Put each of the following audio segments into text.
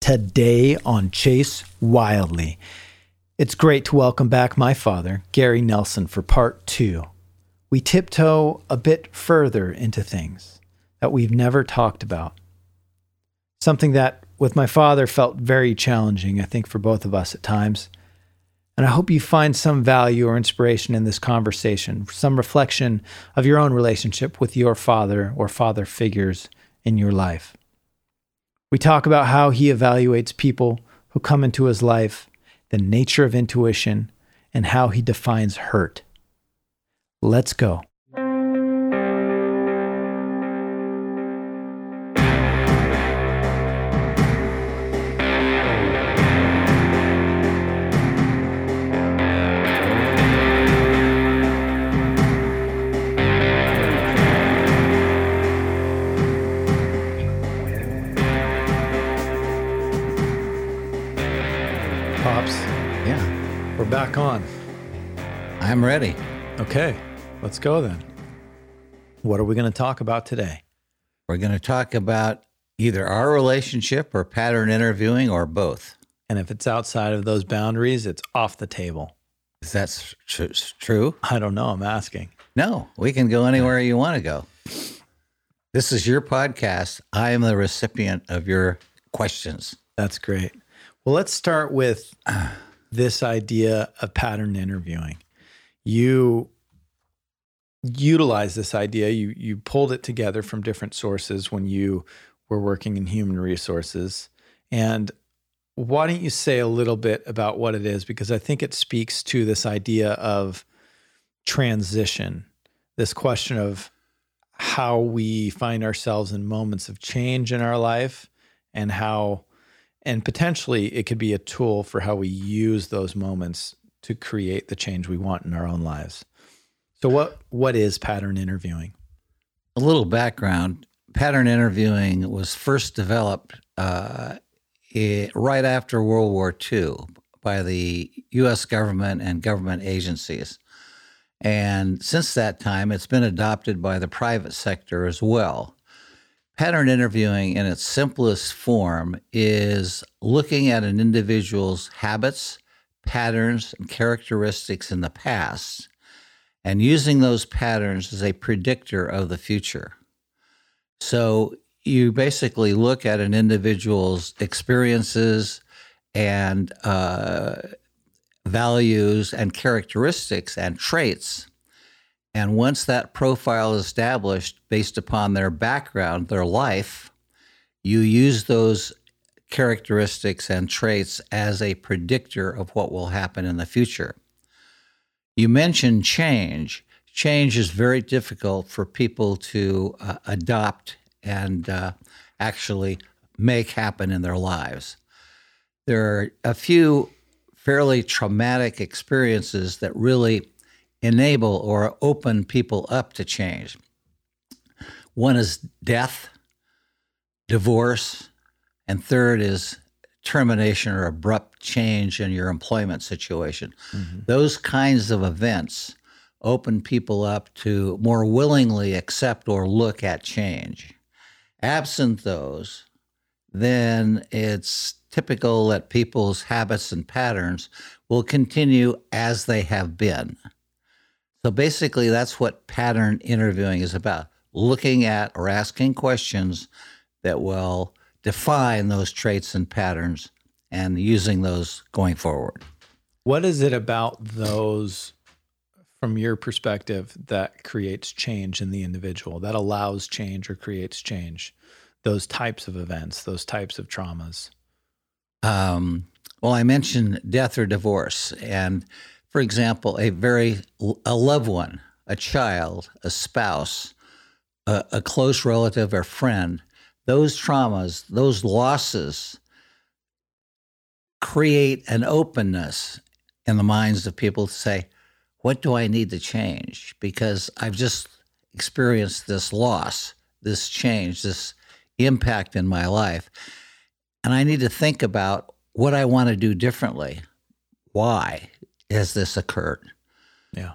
today on Chase Wildly. It's great to welcome back my father, Gary Nelson, for part two. We tiptoe a bit further into things that we've never talked about. Something that, with my father, felt very challenging, I think, for both of us at times. And I hope you find some value or inspiration in this conversation, some reflection of your own relationship with your father or father figures in your life. We talk about how he evaluates people who come into his life, the nature of intuition, and how he defines hurt. Let's go. Ready. Okay, let's go then. What are we going to talk about today? We're going to talk about either our relationship or pattern interviewing or both. And if it's outside of those boundaries, it's off the table. Is that tr- true? I don't know. I'm asking. No, we can go anywhere you want to go. This is your podcast. I am the recipient of your questions. That's great. Well, let's start with this idea of pattern interviewing. You utilized this idea, you you pulled it together from different sources when you were working in human resources. And why don't you say a little bit about what it is because I think it speaks to this idea of transition, this question of how we find ourselves in moments of change in our life and how and potentially it could be a tool for how we use those moments to create the change we want in our own lives. So what what is pattern interviewing? A little background pattern interviewing was first developed uh, i right after World War II by the U.S. government and government agencies. And since that time, it's been adopted by the private sector as well. Pattern interviewing, in its simplest form, is looking at an individual's habits, patterns, and characteristics in the past and using those patterns as a predictor of the future. So you basically look at an individual's experiences and uh, values and characteristics and traits. And once that profile is established based upon their background, their life, you use those characteristics and traits as a predictor of what will happen in the future. You mentioned change. Change is very difficult for people to uh, adopt and uh, actually make happen in their lives. There are a few fairly traumatic experiences that really enable or open people up to change. One is death, divorce, and third is termination or abrupt change in your employment situation. Mm-hmm. Those kinds of events open people up to more willingly accept or look at change. Absent those, then it's typical that people's habits and patterns will continue as they have been. So basically, that's what pattern interviewing is about looking at or asking questions that will define those traits and patterns and using those going forward. What is it about those from your perspective that creates change in the individual, that allows change or creates change? Those types of events, those types of traumas. Um, well, I mentioned death or divorce, and for example, a very a loved one, a child, a spouse, a, a close relative or friend, those traumas, those losses create an openness in the minds of people to say, what do I need to change? Because I've just experienced this loss, this change, this impact in my life. And I need to think about what I want to do differently. Why has this occurred? Yeah.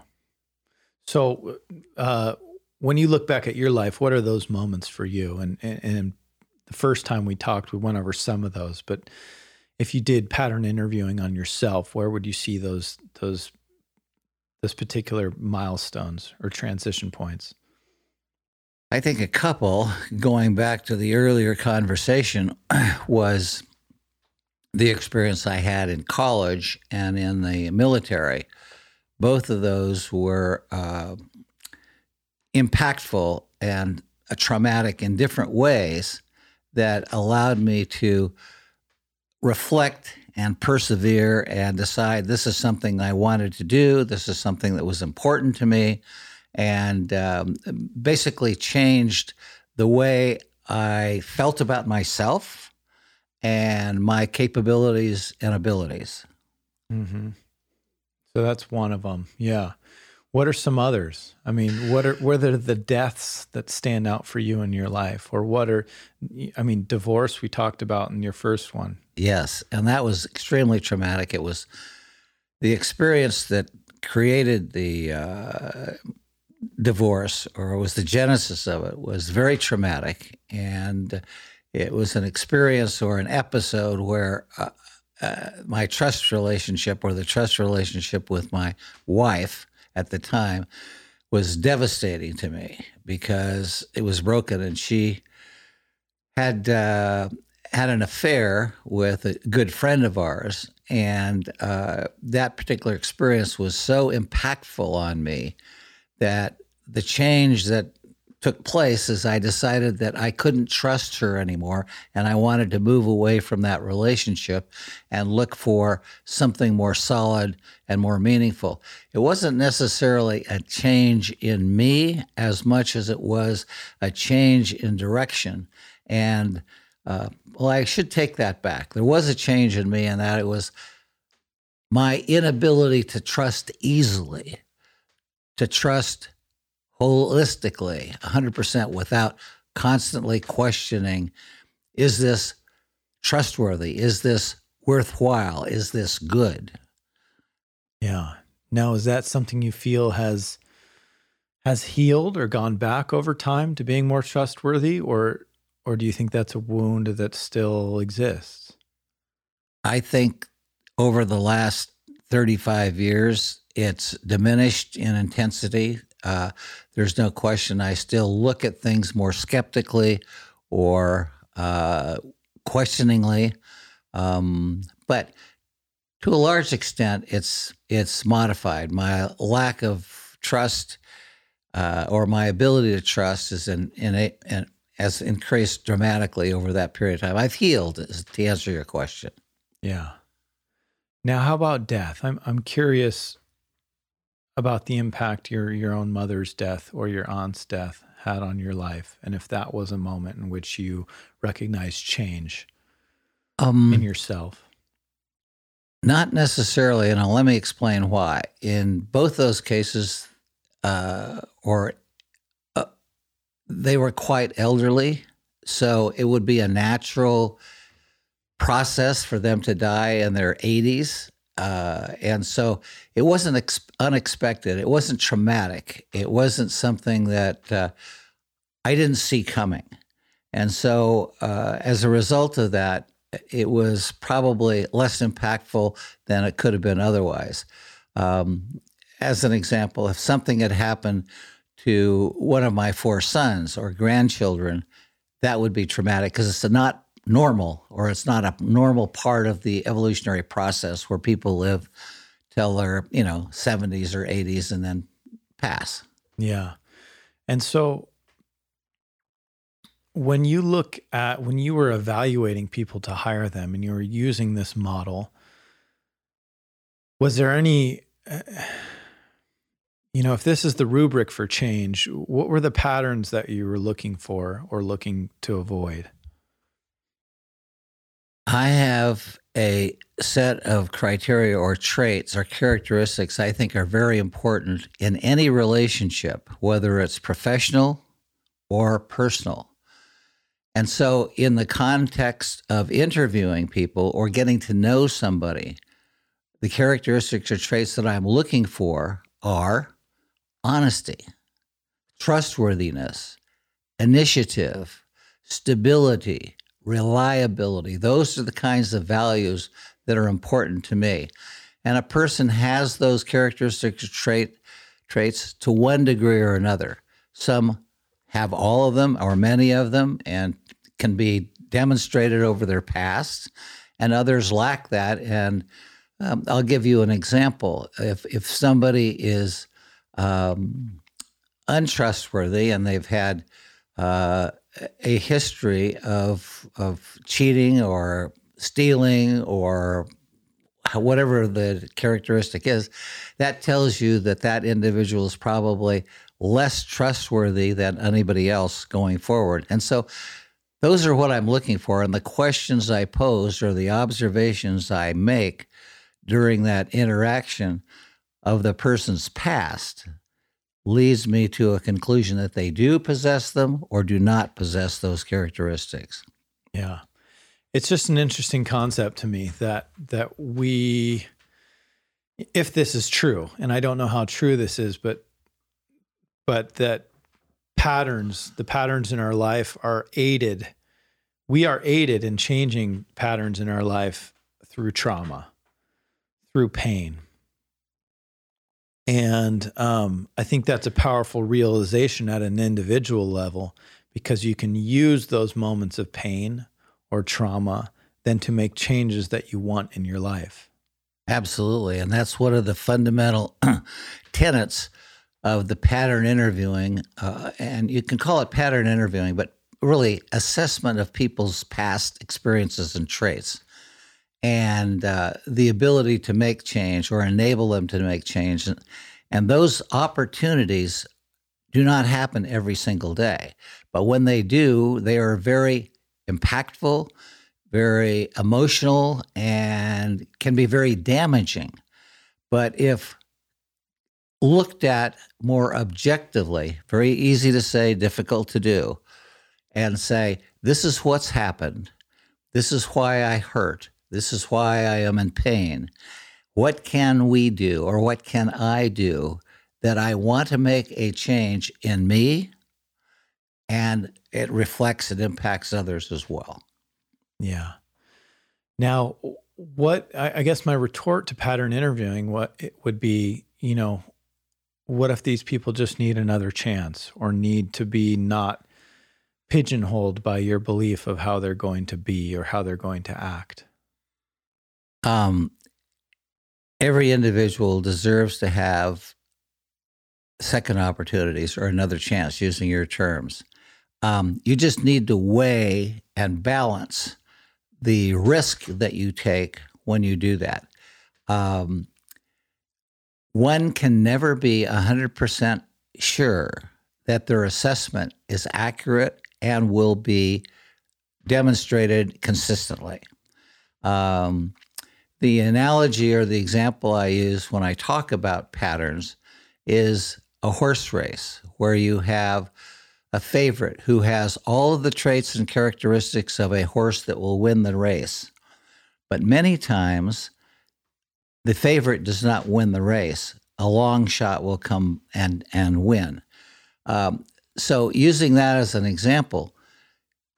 So, uh, when you look back at your life, what are those moments for you? And, and and the first time we talked, we went over some of those, but if you did pattern interviewing on yourself, where would you see those those those particular milestones or transition points? I think a couple, going back to the earlier conversation, was the experience I had in college and in the military. Both of those were uh, impactful and uh, traumatic in different ways that allowed me to reflect and persevere and decide this is something I wanted to do. This is something that was important to me, and um, basically changed the way I felt about myself and my capabilities and abilities. Mm-hmm. So that's one of them. Yeah. What are some others? I mean, what are what are the deaths that stand out for you in your life, or what are, I mean, divorce we talked about in your first one. Yes, and that was extremely traumatic. It was the experience that created the uh, divorce, or was the genesis of it, was very traumatic, and it was an experience or an episode where. Uh, uh, my trust relationship or the trust relationship with my wife at the time was devastating to me because it was broken and she had uh, had an affair with a good friend of ours. And uh, that particular experience was so impactful on me that the change that took place is I decided that I couldn't trust her anymore and I wanted to move away from that relationship and look for something more solid and more meaningful. It wasn't necessarily a change in me as much as it was a change in direction. And uh, well, I should take that back. There was a change in me, and that it was my inability to trust easily, to trust holistically, 100% without constantly questioning is this trustworthy? Is this worthwhile? Is this good? Yeah. Now, is that something you feel has has healed or gone back over time to being more trustworthy or or do you think that's a wound that still exists? I think over the last 35 years, it's diminished in intensity. Uh, there's no question I still look at things more skeptically or uh, questioningly. Um, but to a large extent, it's it's modified. My lack of trust uh, or my ability to trust is in, in, a, in has increased dramatically over that period of time. I've healed, to answer your question. Yeah. Now, how about death? I'm I'm curious about the impact your your own mother's death or your aunt's death had on your life, and if that was a moment in which you recognized change um, in yourself. Not necessarily, and let me explain why. In both those cases, uh, or uh, they were quite elderly, so it would be a natural process for them to die in their 80s. Uh, and so it wasn't ex- unexpected. It wasn't traumatic. It wasn't something that uh, I didn't see coming. And so uh, as a result of that, it was probably less impactful than it could have been otherwise. Um, as an example, if something had happened to one of my four sons or grandchildren, that would be traumatic because it's not normal or it's not a normal part of the evolutionary process where people live till their, you know, 70s or 80s and then pass. Yeah. And so when you look at when you were evaluating people to hire them and you were using this model, was there any you know, if this is the rubric for change, what were the patterns that you were looking for or looking to avoid? I have a set of criteria or traits or characteristics I think are very important in any relationship, whether it's professional or personal. And so, in the context of interviewing people or getting to know somebody, the characteristics or traits that I'm looking for are honesty, trustworthiness, initiative, stability, reliability. Those are the kinds of values that are important to me. And a person has those characteristics trait, traits to one degree or another. Some have all of them or many of them and can be demonstrated over their past, and others lack that. And um, I'll give you an example. If, if somebody is um, untrustworthy and they've had uh, a history of of cheating or stealing or whatever the characteristic is, that tells you that that individual is probably less trustworthy than anybody else going forward. And so those are what I'm looking for. And the questions I pose or the observations I make during that interaction of the person's past leads me to a conclusion that they do possess them or do not possess those characteristics. Yeah. It's just an interesting concept to me that that we if this is true, and I don't know how true this is, but but that patterns, the patterns in our life are aided. We are aided in changing patterns in our life through trauma, through pain. And um, I think that's a powerful realization at an individual level because you can use those moments of pain or trauma then to make changes that you want in your life. Absolutely. And that's one of the fundamental tenets of the pattern interviewing. Uh, and you can call it pattern interviewing, but really assessment of people's past experiences and traits and uh, the ability to make change or enable them to make change. And, and those opportunities do not happen every single day. But when they do, they are very impactful, very emotional, and can be very damaging. But if looked at more objectively, very easy to say, difficult to do, and say, this is what's happened, this is why I hurt, this is why I am in pain. What can we do, or what can I do that I want to make a change in me and it reflects and impacts others as well? Yeah. Now, what I, guess my retort to pattern interviewing what it would be, you know, what if these people just need another chance or need to be not pigeonholed by your belief of how they're going to be or how they're going to act? Um, every individual deserves to have second opportunities or another chance, using your terms. Um, you just need to weigh and balance the risk that you take when you do that. Um, one can never be 100% sure that their assessment is accurate and will be demonstrated consistently. Um, the analogy or the example I use when I talk about patterns is a horse race where you have a favorite who has all of the traits and characteristics of a horse that will win the race. But many times, the favorite does not win the race. A long shot will come and, and win. Um, so, using that as an example,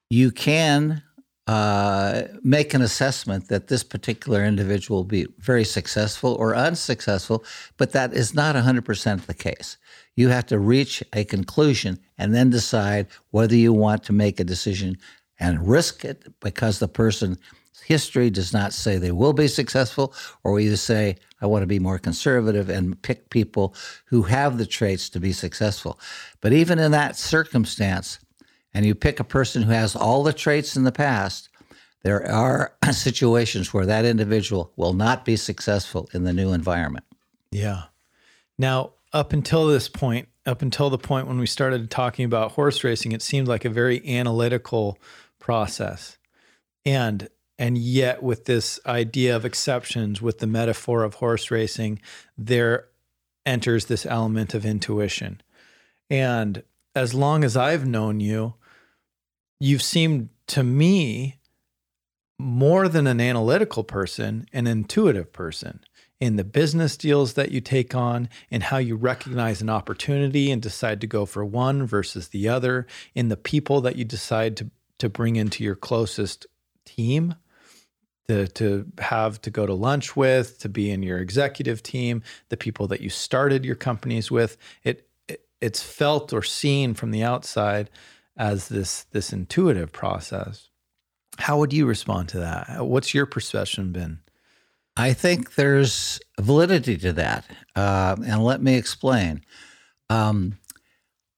you can uh, make an assessment that this particular individual will be very successful or unsuccessful, but that is not 100% the case. You have to reach a conclusion and then decide whether you want to make a decision and risk it because the person's history does not say they will be successful, or you say, I want to be more conservative and pick people who have the traits to be successful. But even in that circumstance, and you pick a person who has all the traits in the past, there are situations where that individual will not be successful in the new environment. Yeah. Now, up until this point, up until the point when we started talking about horse racing, it seemed like a very analytical process. And and yet with this idea of exceptions with the metaphor of horse racing, there enters this element of intuition. And as long as I've known you, you've seemed to me more than an analytical person, an intuitive person in the business deals that you take on, in how you recognize an opportunity and decide to go for one versus the other, in the people that you decide to to bring into your closest team to, to have to go to lunch with, to be in your executive team, the people that you started your companies with. It, it it's felt or seen from the outside as this this intuitive process. How would you respond to that? What's your perception been? I think there's validity to that, uh, and let me explain. Um,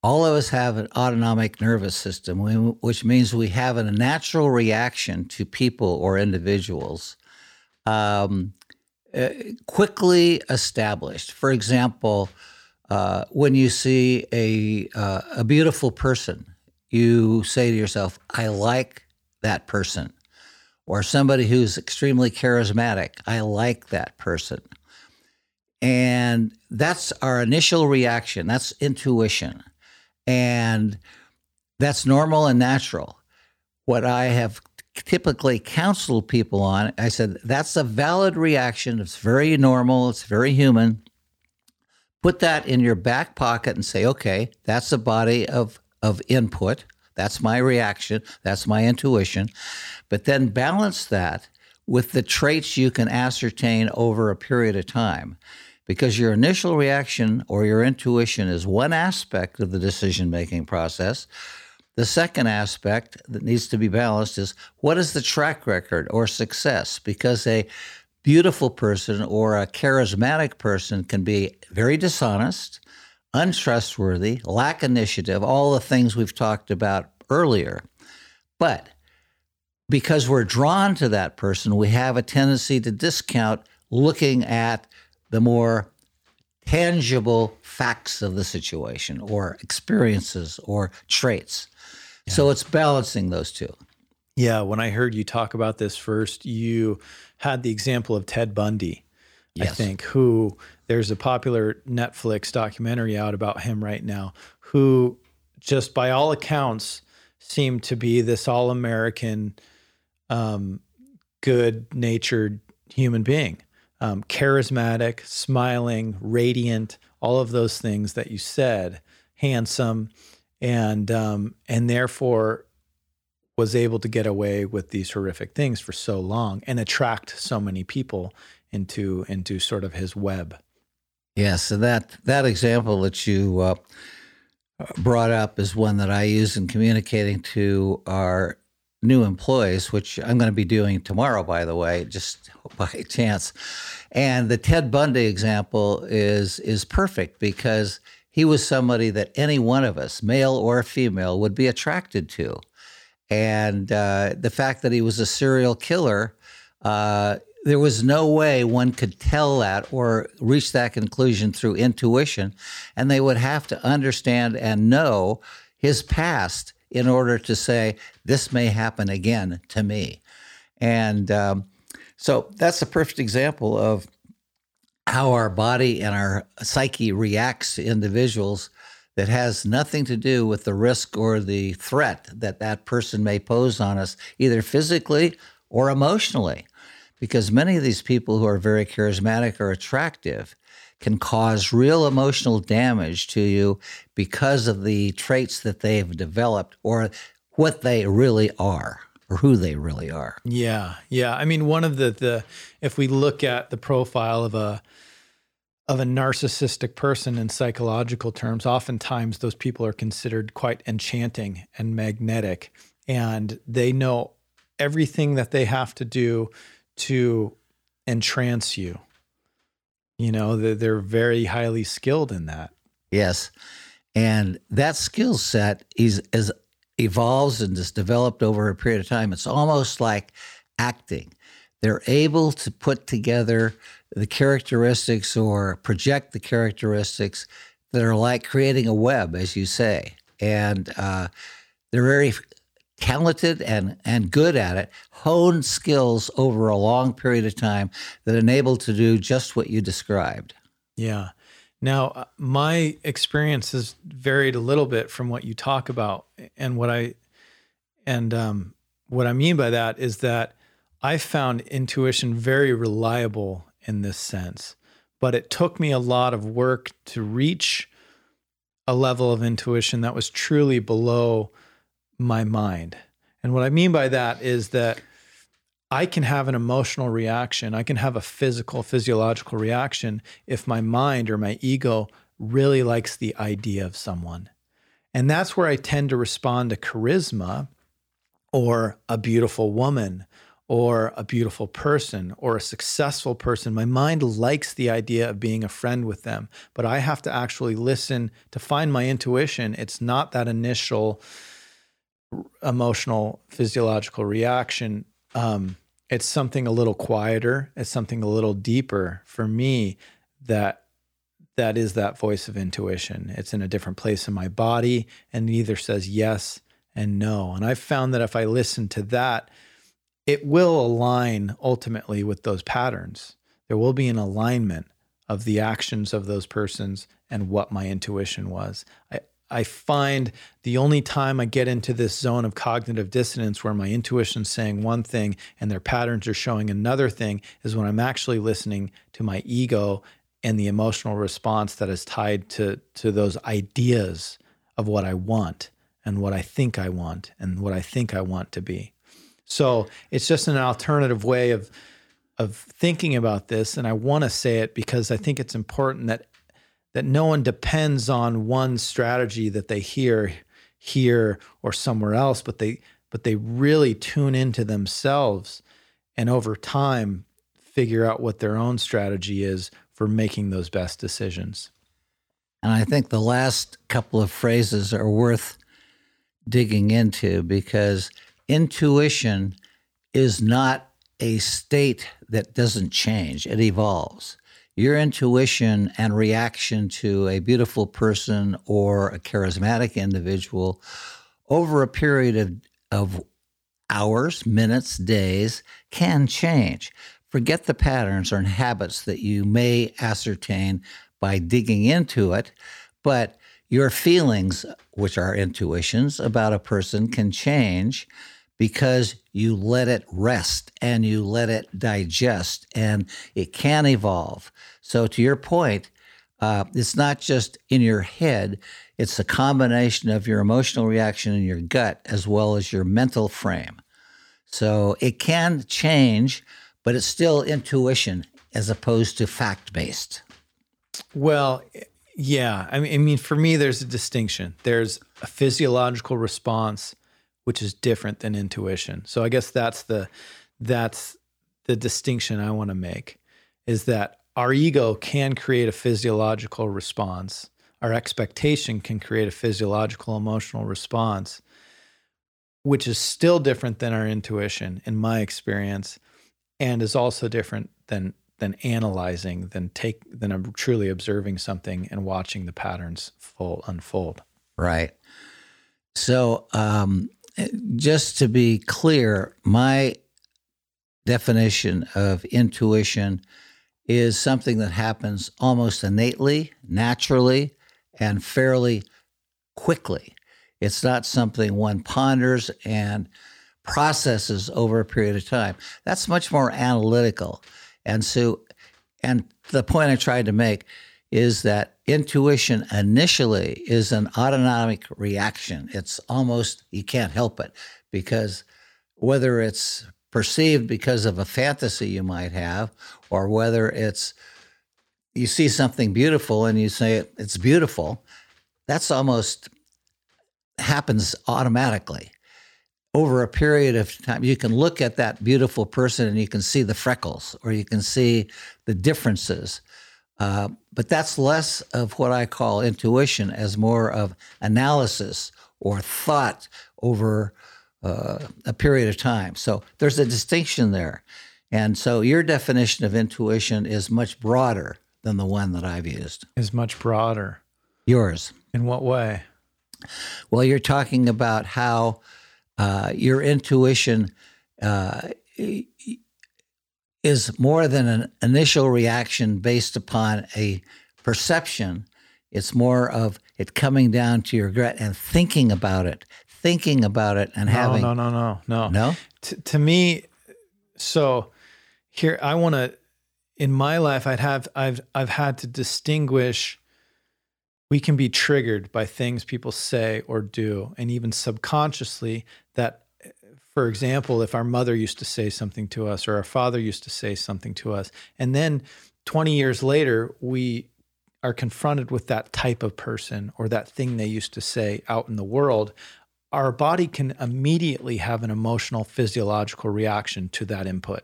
all of us have an autonomic nervous system, which means we have a natural reaction to people or individuals um, uh, quickly established. For example, uh, when you see a, uh, a beautiful person, you say to yourself, I like that person. Or somebody who's extremely charismatic, I like that person. And that's our initial reaction. That's intuition. And that's normal and natural. What I have typically counseled people on, I said, that's a valid reaction. It's very normal, it's very human. Put that in your back pocket and say, okay, that's a body of, of input. That's my reaction. That's my intuition. But then balance that with the traits you can ascertain over a period of time because your initial reaction or your intuition is one aspect of the decision making process. The second aspect that needs to be balanced is what is the track record or success? Because a beautiful person or a charismatic person can be very dishonest, untrustworthy, lack initiative, all the things we've talked about earlier. But because we're drawn to that person, we have a tendency to discount looking at the more tangible facts of the situation or experiences or traits. Yeah. So it's balancing those two. Yeah, when I heard you talk about this first, you had the example of Ted Bundy, yes. I think, who there's a popular Netflix documentary out about him right now, who just by all accounts seemed to be this all American, um, good natured human being um, charismatic, smiling, radiant, all of those things that you said, handsome, and um, and therefore was able to get away with these horrific things for so long and attract so many people into into sort of his web. Yes, so that that example that you uh, brought up is one that I use in communicating to our new employees, which I'm going to be doing tomorrow, by the way, just by chance. And the Ted Bundy example is is perfect because he was somebody that any one of us, male or female, would be attracted to. And uh, the fact that he was a serial killer, uh, there was no way one could tell that or reach that conclusion through intuition. And they would have to understand and know his past in order to say, this may happen again to me. And um, so that's a perfect example of how our body and our psyche reacts to individuals that has nothing to do with the risk or the threat that that person may pose on us, either physically or emotionally. Because many of these people who are very charismatic or attractive can cause real emotional damage to you because of the traits that they've developed or what they really are or who they really are. Yeah. Yeah. I mean, one of the the if we look at the profile of a of a narcissistic person in psychological terms, oftentimes those people are considered quite enchanting and magnetic and they know everything that they have to do to entrance you you know, they're very highly skilled in that. Yes. And that skill set is, is evolves and is developed over a period of time. It's almost like acting. They're able to put together the characteristics or project the characteristics that are like creating a web, as you say. And uh, they're very talented and, and good at it, hone skills over a long period of time that enable to do just what you described. Yeah. Now, uh, my experience has varied a little bit from what you talk about, and what I and um, what I mean by that is that I found intuition very reliable in this sense, but it took me a lot of work to reach a level of intuition that was truly below my mind. And what I mean by that is that I can have an emotional reaction. I can have a physical, physiological reaction if my mind or my ego really likes the idea of someone. And that's where I tend to respond to charisma or a beautiful woman or a beautiful person or a successful person. My mind likes the idea of being a friend with them, but I have to actually listen to find my intuition. It's not that initial emotional physiological reaction. Um, it's something a little quieter. It's something a little deeper for me that that is that voice of intuition. It's in a different place in my body and either says yes and no. And I've found that if I listen to that, it will align ultimately with those patterns. There will be an alignment of the actions of those persons and what my intuition was. I, I find the only time I get into this zone of cognitive dissonance where my intuition's saying one thing and their patterns are showing another thing is when I'm actually listening to my ego and the emotional response that is tied to to those ideas of what I want and what I think I want and what I think I want to be. So it's just an alternative way of of thinking about this and I want to say it because I think it's important that that no one depends on one strategy that they hear here or somewhere else but they but they really tune into themselves and over time figure out what their own strategy is for making those best decisions. And I think the last couple of phrases are worth digging into because intuition is not a state that doesn't change, it evolves. Your intuition and reaction to a beautiful person or a charismatic individual over a period of, of hours, minutes, days can change. Forget the patterns or habits that you may ascertain by digging into it, but your feelings, which are intuitions about a person, can change because you let it rest and you let it digest and it can evolve. So, to your point, uh, it's not just in your head, it's a combination of your emotional reaction in your gut as well as your mental frame. So, it can change but it's still intuition as opposed to fact based. Well, yeah. I mean, I mean, for me, there's a distinction. There's a physiological response, which is different than intuition. So I guess that's the that's the distinction I want to make is that our ego can create a physiological response. Our expectation can create a physiological emotional response, which is still different than our intuition, in my experience and is also different than than analyzing than take than truly observing something and watching the patterns full unfold. Right. So, um, just to be clear, my definition of intuition is something that happens almost innately, naturally, and fairly quickly. It's not something one ponders and processes over a period of time. That's much more analytical. And so, and the point I tried to make is that intuition initially is an autonomic reaction. It's almost, you can't help it because whether it's perceived because of a fantasy you might have, or whether it's you see something beautiful and you say it's beautiful, that's almost happens automatically over a period of time, you can look at that beautiful person and you can see the freckles or you can see the differences. Uh, but that's less of what I call intuition as more of analysis or thought over uh, a period of time. So there's a distinction there. And so your definition of intuition is much broader than the one that I've used. Is much broader. Yours. In what way? Well, you're talking about how uh, your intuition uh, is more than an initial reaction based upon a perception. It's more of it coming down to your gut and thinking about it, thinking about it, and no, having no, no, no, no, no. T- to me, so here I want to. In my life, I'd have I've I've had to distinguish we can be triggered by things people say or do, and even subconsciously, that for example, if our mother used to say something to us or our father used to say something to us, and then 20 years later, we are confronted with that type of person or that thing they used to say out in the world, our body can immediately have an emotional physiological reaction to that input.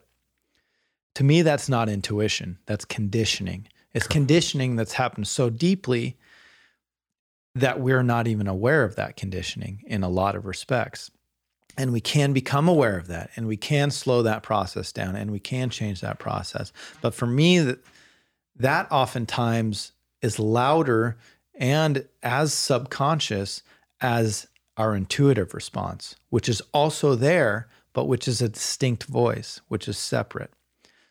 To me, that's not intuition, that's conditioning. It's conditioning that's happened so deeply that we're not even aware of that conditioning in a lot of respects. And we can become aware of that and we can slow that process down and we can change that process. But for me, that, that oftentimes is louder and as subconscious as our intuitive response, which is also there, but which is a distinct voice, which is separate.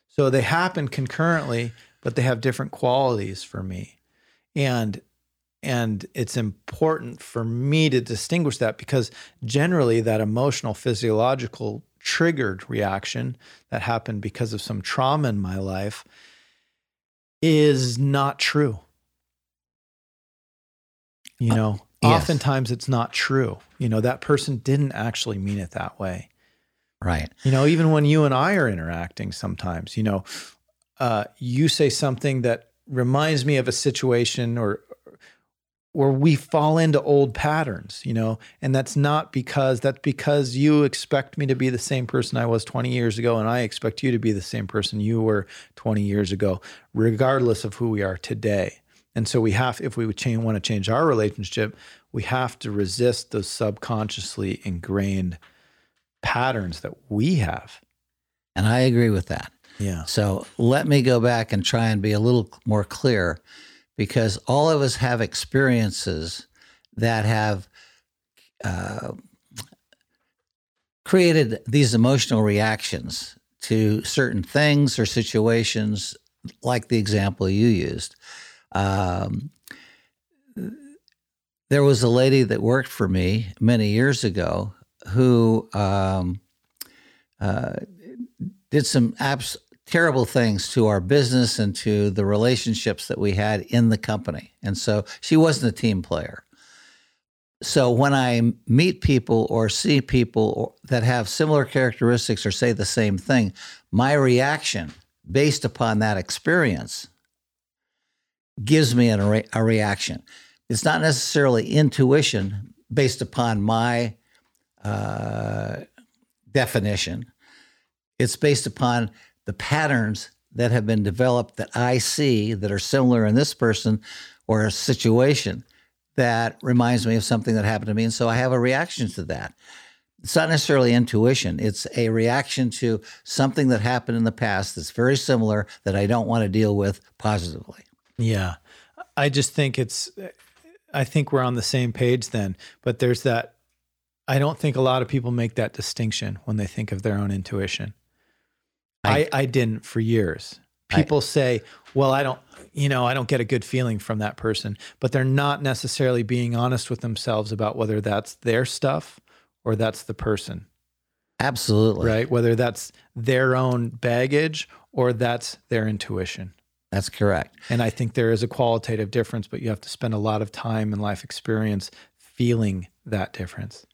So they happen concurrently, but they have different qualities for me. And and it's important for me to distinguish that because generally that emotional physiological triggered reaction that happened because of some trauma in my life is not true. You uh, know, yes. oftentimes it's not true. You know, that person didn't actually mean it that way. Right. You know, even when you and I are interacting sometimes, you know, uh, you say something that reminds me of a situation or where we fall into old patterns, you know, and that's not because that's because you expect me to be the same person I was 20 years ago, and I expect you to be the same person you were 20 years ago, regardless of who we are today. And so we have, if we would change, want to change our relationship, we have to resist those subconsciously ingrained patterns that we have. And I agree with that. Yeah. So let me go back and try and be a little more clear because all of us have experiences that have uh, created these emotional reactions to certain things or situations, like the example you used. Um, there was a lady that worked for me many years ago who um, uh, did some abs- terrible things to our business and to the relationships that we had in the company. And so she wasn't a team player. So when I meet people or see people that have similar characteristics or say the same thing, my reaction based upon that experience gives me a, re- a reaction. It's not necessarily intuition based upon my uh, definition. It's based upon the patterns that have been developed that I see that are similar in this person or a situation that reminds me of something that happened to me. And so I have a reaction to that. It's not necessarily intuition, it's a reaction to something that happened in the past that's very similar that I don't want to deal with positively. Yeah. I just think it's, I think we're on the same page then, but there's that. I don't think a lot of people make that distinction when they think of their own intuition. I, I, didn't for years. People I, say, well, I don't, you know, I don't get a good feeling from that person, but they're not necessarily being honest with themselves about whether that's their stuff or that's the person. Absolutely. Right. Whether that's their own baggage or that's their intuition. That's correct. And I think there is a qualitative difference, but you have to spend a lot of time and life experience feeling that difference.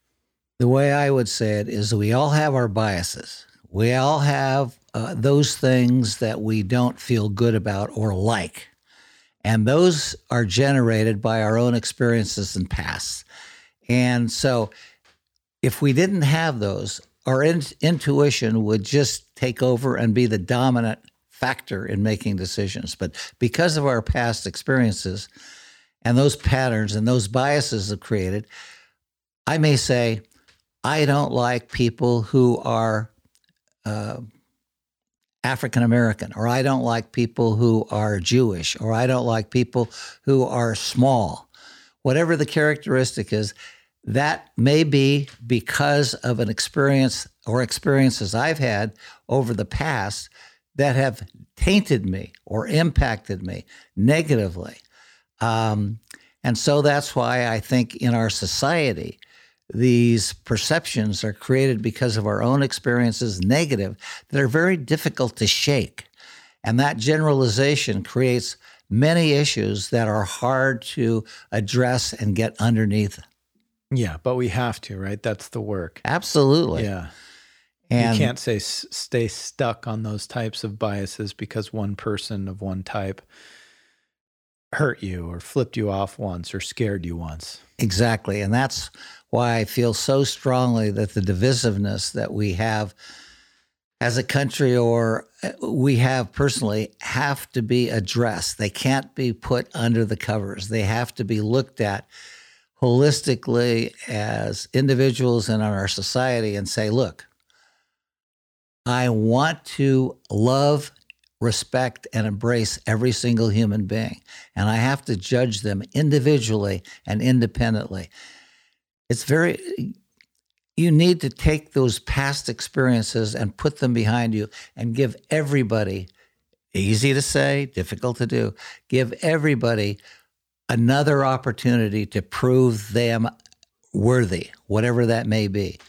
The way I would say it is we all have our biases. We all have uh, those things that we don't feel good about or like. And those are generated by our own experiences and past. And so if we didn't have those, our in- intuition would just take over and be the dominant factor in making decisions. But because of our past experiences and those patterns and those biases have created, I may say, I don't like people who are uh, African American, or I don't like people who are Jewish, or I don't like people who are small. Whatever the characteristic is, that may be because of an experience or experiences I've had over the past that have tainted me or impacted me negatively. Um, and so that's why I think in our society, these perceptions are created because of our own experiences, negative, that are very difficult to shake. And that generalization creates many issues that are hard to address and get underneath. Yeah, but we have to, right? That's the work. Absolutely. Yeah. And you can't say stay stuck on those types of biases because one person of one type hurt you or flipped you off once or scared you once. Exactly. And that's why I feel so strongly that the divisiveness that we have as a country or uh, we have personally have to be addressed. They can't be put under the covers. They have to be looked at holistically as individuals and in our society and say, look, I want to love, respect, and embrace every single human being. And I have to judge them individually and independently. It's very, you need to take those past experiences and put them behind you and give everybody, easy to say, difficult to do, give everybody another opportunity to prove them worthy, whatever that may be.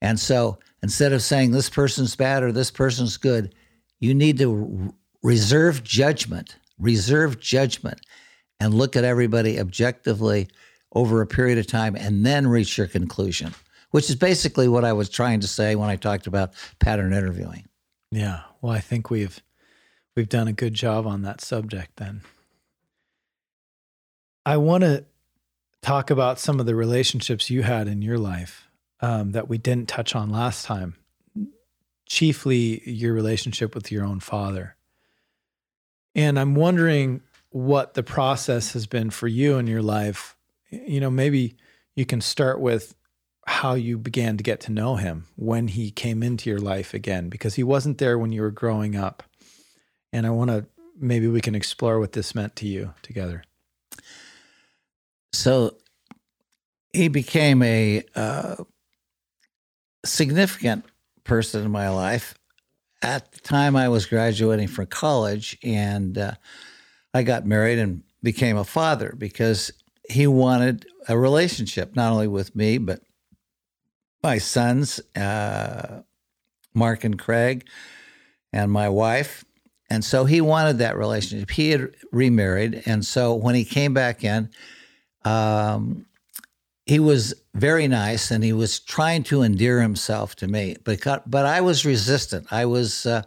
And so instead of saying this person's bad or this person's good, you need to reserve judgment, reserve judgment, and look at everybody objectively over a period of time and then reach your conclusion which is basically what I was trying to say when I talked about pattern interviewing. Yeah. Well, I think we've we've done a good job on that subject then. I want to talk about some of the relationships you had in your life um, that we didn't touch on last time. Chiefly, your relationship with your own father. And I'm wondering what the process has been for you in your life. You know, maybe you can start with how you began to get to know him when he came into your life again, because he wasn't there when you were growing up. And I want to maybe we can explore what this meant to you together. So he became a uh, significant person in my life. At the time, I was graduating from college, and uh, I got married and became a father because he wanted a relationship, not only with me, but my sons, uh, Mark and Craig, and my wife. And so he wanted that relationship. He had remarried. And so when he came back in, um, he was very nice and he was trying to endear himself to me. But, but I was resistant. I was uh,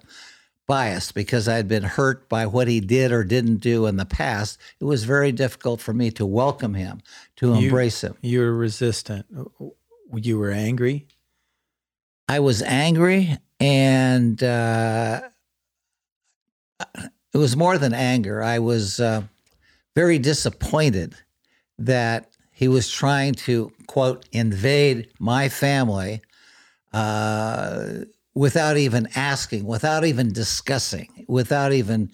biased because I had been hurt by what he did or didn't do in the past. It was very difficult for me to welcome him, to you, embrace him. You were resistant you were angry? I was angry, and uh, it was more than anger. I was uh, very disappointed that he was trying to, quote, invade my family uh, without even asking, without even discussing, without even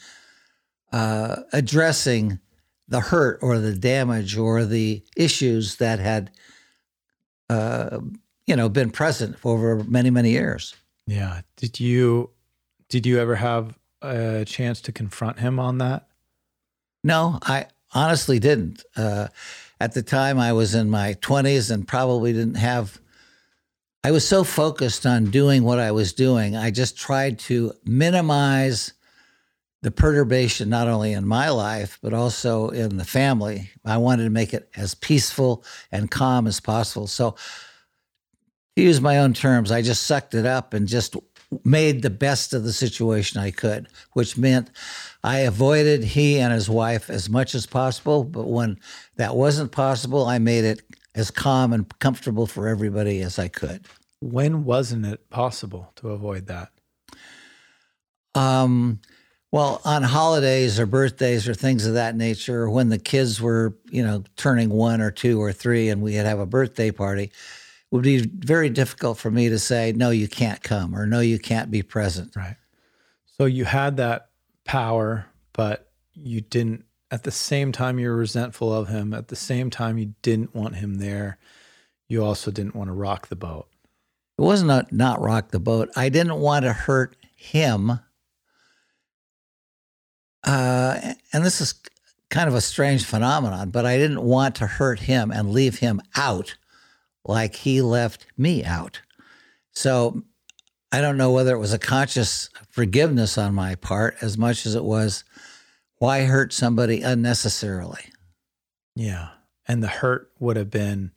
uh, addressing the hurt or the damage or the issues that had uh, you know, been present for over many, many years. Yeah. Did you did you ever have a chance to confront him on that? No, I honestly didn't. Uh, at the time, I was in my twenties and probably didn't have. I was so focused on doing what I was doing, I just tried to minimize the perturbation not only in my life but also in the family. I wanted to make it as peaceful and calm as possible. So to use my own terms, I just sucked it up and just made the best of the situation I could, which meant I avoided he and his wife as much as possible, but when that wasn't possible, I made it as calm and comfortable for everybody as I could. When wasn't it possible to avoid that? Um, well, on holidays or birthdays or things of that nature, when the kids were, you know, turning one or two or three and we had have a birthday party, it would be very difficult for me to say, no, you can't come or no, you can't be present. Right. So you had that power, but you didn't, at the same time, you were resentful of him. At the same time, you didn't want him there. You also didn't want to rock the boat. It wasn't a, not rock the boat. I didn't want to hurt him uh, and this is kind of a strange phenomenon, but I didn't want to hurt him and leave him out like he left me out. So I don't know whether it was a conscious forgiveness on my part as much as it was why hurt somebody unnecessarily. Yeah. And the hurt would have been,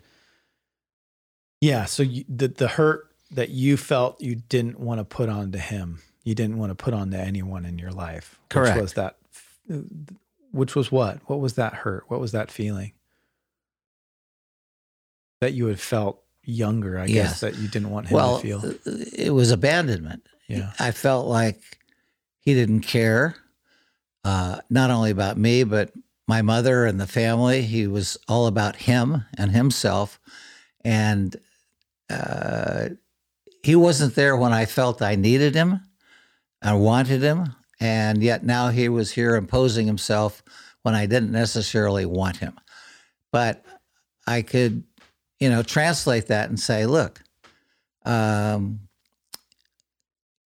yeah. So you, the, the hurt that you felt you didn't want to put onto him. You didn't want to put onto anyone in your life. Correct. Which was that which was what? What was that hurt? What was that feeling? That you had felt younger, I Yes. guess, that you didn't want him well, to feel. it was abandonment. Yeah. I felt like he didn't care, uh, not only about me, but my mother and the family. He was all about him and himself. And uh, he wasn't there when I felt I needed him, and wanted him. And yet now he was here imposing himself when I didn't necessarily want him. But I could, you know, translate that and say, look, um,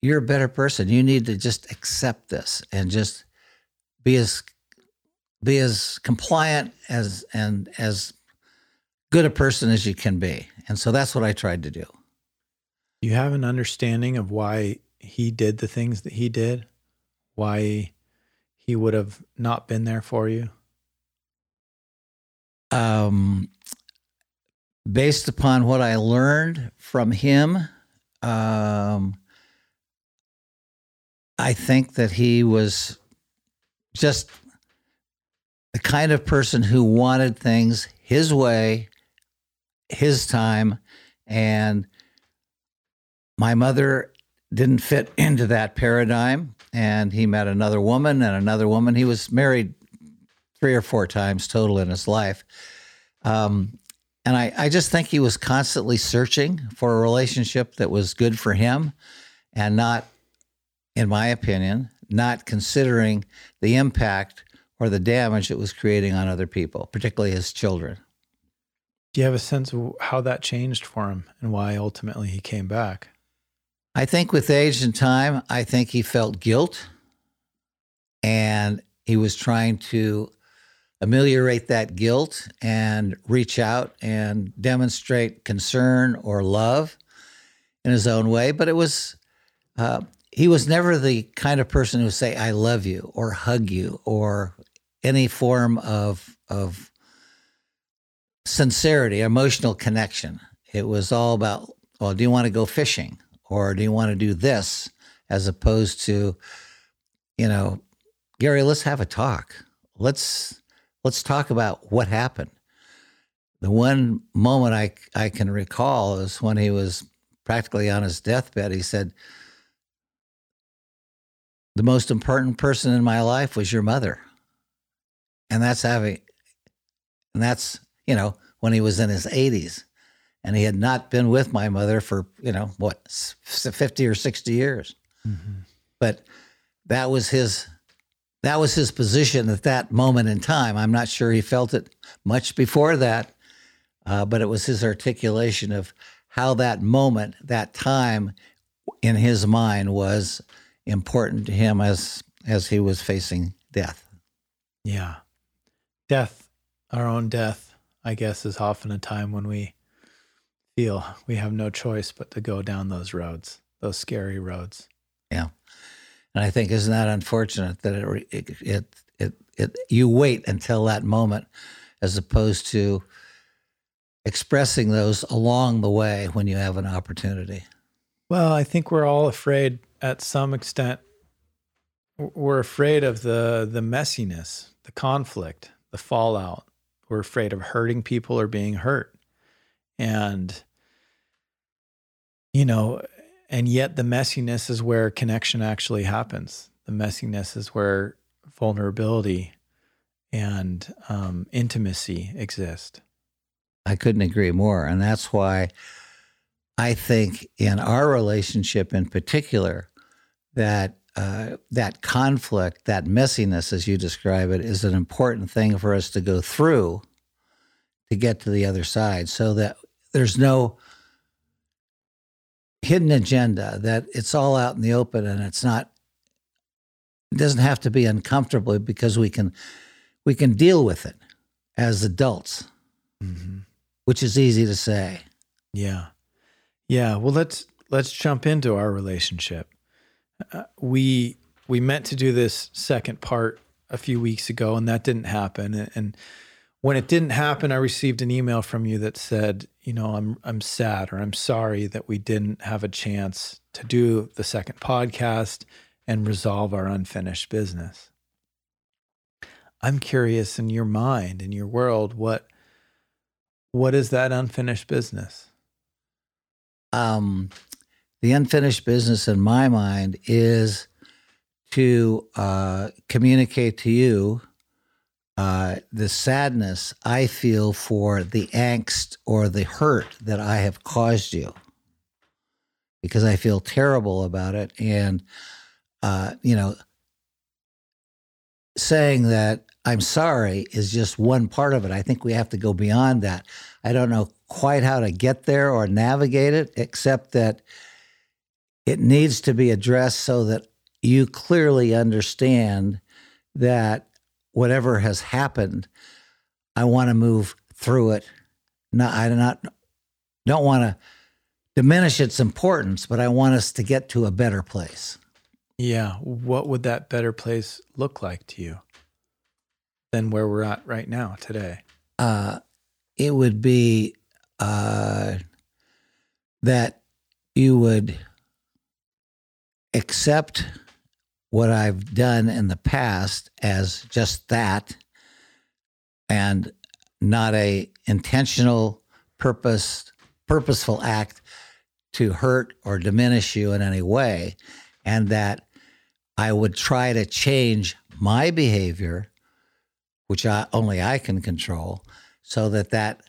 you're a better person. You need to just accept this and just be as be as compliant as and as good a person as you can be. And so that's what I tried to do. you have an understanding of why he did the things that he did? Why he would have not been there for you? Um, based upon what I learned from him, um, I think that he was just the kind of person who wanted things his way, his time, and my mother didn't fit into that paradigm. And he met another woman and another woman. He was married three or four times total in his life. Um, and I, I just think he was constantly searching for a relationship that was good for him and not, in my opinion, not considering the impact or the damage it was creating on other people, particularly his children. Do you have a sense of how that changed for him and why ultimately he came back? I think with age and time, I think he felt guilt and he was trying to ameliorate that guilt and reach out and demonstrate concern or love in his own way. But it was, uh, he was never the kind of person who would say, I love you or hug you or any form of, of sincerity, emotional connection. It was all about, well, do you want to go fishing? or do you want to do this as opposed to you know gary let's have a talk let's let's talk about what happened the one moment i i can recall is when he was practically on his deathbed he said the most important person in my life was your mother. And that's having and that's you know when he was in his 80s and he had not been with my mother for you know what 50 or 60 years. Mm-hmm. but that was his that was his position at that moment in time. I'm not sure he felt it much before that uh, but it was his articulation of how that moment that time in his mind was important to him as as he was facing death Yeah. Death, our own death, I guess, is often a time when we feel we have no choice but to go down those roads, those scary roads. Yeah, and I think isn't that unfortunate that it it it, it, it you wait until that moment, as opposed to expressing those along the way when you have an opportunity. Well, I think we're all afraid at some extent. We're afraid of the the messiness, the conflict, the fallout. We're afraid of hurting people or being hurt. And you know, and yet the messiness is where connection actually happens. The messiness is where vulnerability and um, intimacy exist. I couldn't agree more, and that's why I think in our relationship in particular that uh, that conflict, that messiness, as you describe it, is an important thing for us to go through to get to the other side, so that there's no hidden agenda. That it's all out in the open, and it's not. It doesn't have to be uncomfortable because we can we can deal with it as adults, Mm-hmm. which is easy to say. Yeah. Yeah, well let's let's jump into our relationship. Uh, we we meant to do this second part a few weeks ago and that didn't happen and, and when it didn't happen, I received an email from you that said, you know, I'm I'm sad or I'm sorry that we didn't have a chance to do the second podcast and resolve our unfinished business. I'm curious in your mind, in your world, what what is that unfinished business? Um, the unfinished business in my mind is to uh, communicate to you uh, the sadness I feel for the angst or the hurt that I have caused you because I feel terrible about it. And, uh, you know, saying that I'm sorry is just one part of it. I think we have to go beyond that. I don't know quite how to get there or navigate it, except that it needs to be addressed so that you clearly understand that whatever has happened, I want to move through it. Not, I do not don't want to diminish its importance, but I want us to get to a better place. Yeah. What would that better place look like to you than where we're at right now today? Uh, it would be uh, that you would accept what I've done in the past as just that and not a intentional purpose purposeful act to hurt or diminish you in any way and that I would try to change my behavior which I, only I can control so that that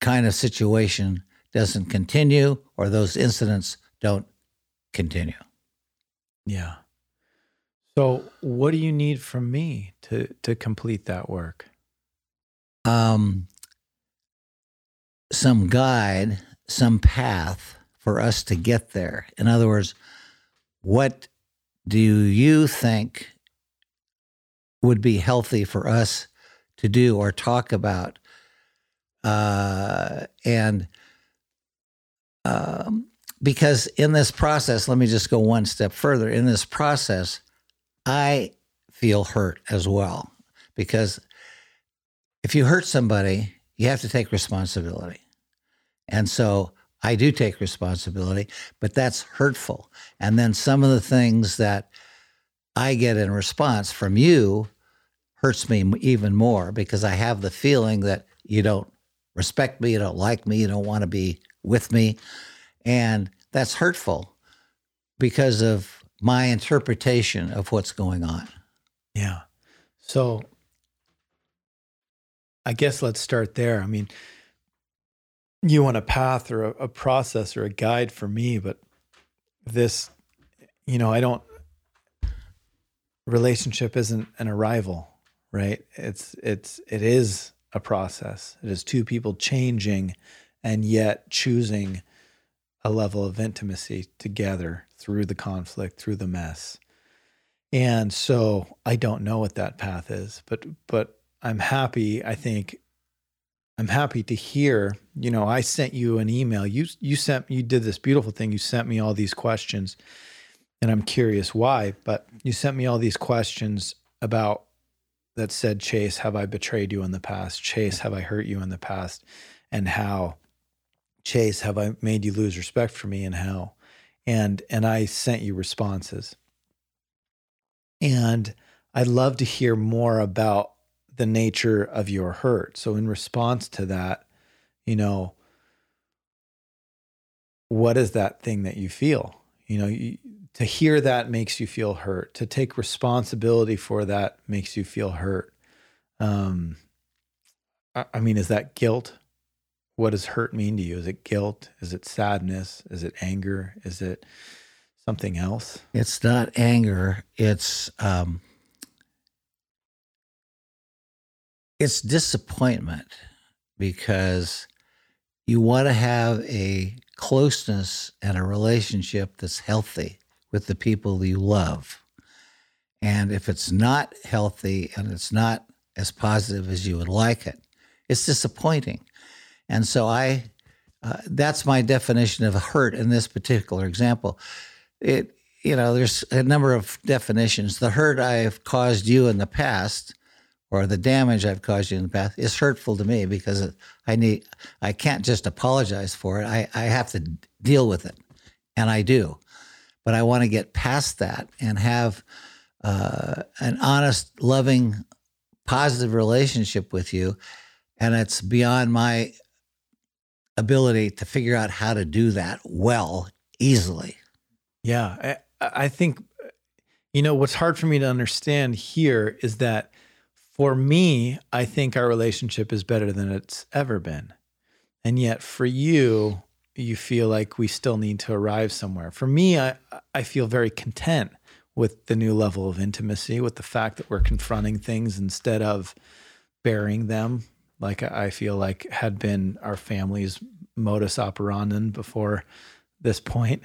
kind of situation doesn't continue or those incidents don't continue. Yeah. So, what do you need from me to to complete that work? Um, some guide, some path for us to get there. In other words, what do you think would be healthy for us to do or talk about? Uh, and um, because in this process, let me just go one step further. In this process, I feel hurt as well because if you hurt somebody, you have to take responsibility. And so I do take responsibility, but that's hurtful. And then some of the things that I get in response from you hurts me even more because I have the feeling that you don't respect me, you don't like me, you don't want to be with me. And that's hurtful because of my interpretation of what's going on. Yeah. So I guess let's start there. I mean, you want a path or a, a, process or a guide for me, but this, you know, I don't, relationship isn't an arrival, right? It's, it's, it is a process. It is two people changing and yet choosing a level of intimacy together through the conflict, through the mess. And so I don't know what that path is, but but I'm happy, I think I'm happy to hear, you know, I sent you an email. You you sent you did this beautiful thing. You sent me all these questions and I'm curious why, but you sent me all these questions about that said, Chase, have I betrayed you in the past? Chase, have I hurt you in the past? And how Chase, have I made you lose respect for me and how? And and I sent you responses. And I'd love to hear more about the nature of your hurt. So in response to that, you know, what is that thing that you feel? You know, you, to hear that makes you feel hurt. To take responsibility for that makes you feel hurt. Um, I, I mean, is that guilt? What does hurt mean to you? Is it guilt? Is it sadness? Is it anger? Is it something else? It's not anger. It's um, it's disappointment because you want to have a closeness and a relationship that's healthy with the people you love. And if it's not healthy and it's not as positive as you would like it, it's disappointing. And so I, uh, that's my definition of hurt in this particular example. It, you know, there's a number of definitions. The hurt I have caused you in the past or the damage I've caused you in the past is hurtful to me because I need I can't just apologize for it. I, I have to deal with it, and I do. But I want to get past that and have uh, an honest, loving, positive relationship with you, and it's beyond my ability to figure out how to do that well easily. Yeah, I, I think you know what's hard for me to understand here is that for me, I think our relationship is better than it's ever been. And yet for you, you feel like we still need to arrive somewhere. For me, I, I feel very content with the new level of intimacy, with the fact that we're confronting things instead of burying them, like I feel like had been our family's modus operandi before this point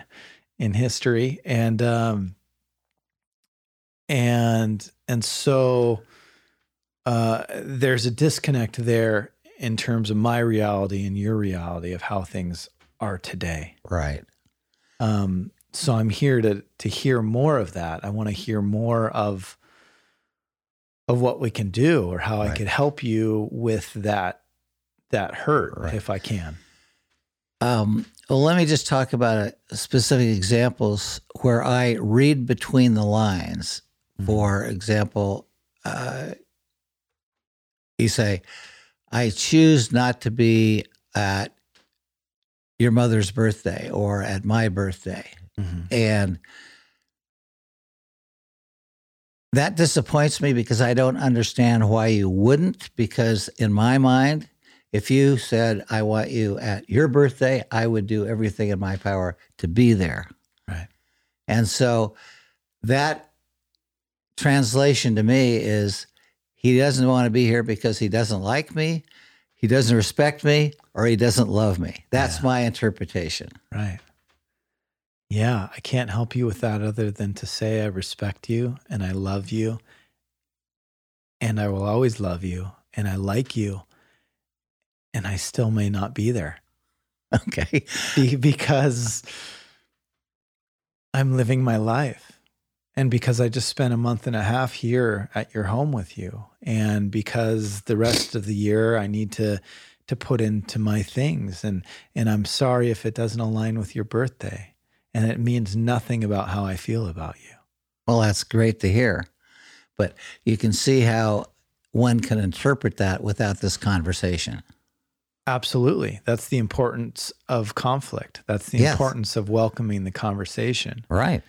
in history. And um and and so uh, there's a disconnect there in terms of my reality and your reality of how things are today. Right. Um, so I'm here to to hear more of that. I want to hear more of of what we can do or how right. I could help you with that that hurt right. if I can. Um, well, let me just talk about specific examples where I read between the lines. Mm-hmm. For example, uh, you say, I choose not to be at your mother's birthday or at my birthday. Mm-hmm. And that disappoints me because I don't understand why you wouldn't. Because in my mind, if you said, I want you at your birthday, I would do everything in my power to be there. Right. And so that translation to me is he doesn't want to be here because he doesn't like me, he doesn't respect me, or he doesn't love me. That's yeah. my interpretation. Right. Yeah, I can't help you with that other than to say I respect you and I love you. And I will always love you and I like you. And I still may not be there. Okay. Be- because I'm living my life. And because I just spent a month and a half here at your home with you, and because the rest of the year I need to to put into my things, and and I'm sorry if it doesn't align with your birthday, and it means nothing about how I feel about you. Well, that's great to hear, but you can see how one can interpret that without this conversation. Absolutely. That's the importance of conflict. That's the yes. importance of welcoming the conversation. Right.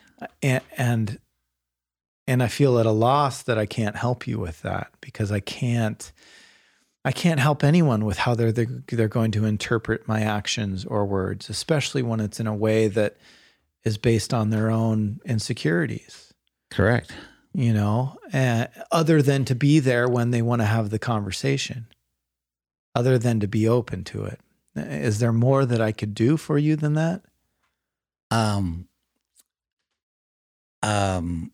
And, and and I feel at a loss that I can't help you with that because I can't I can't help anyone with how they're they're, they're going to interpret my actions or words, especially when it's in a way that is based on their own insecurities. Correct. You know, uh, other than to be there when they want to have the conversation, other than to be open to it. Is there more that I could do for you than that? Um, um,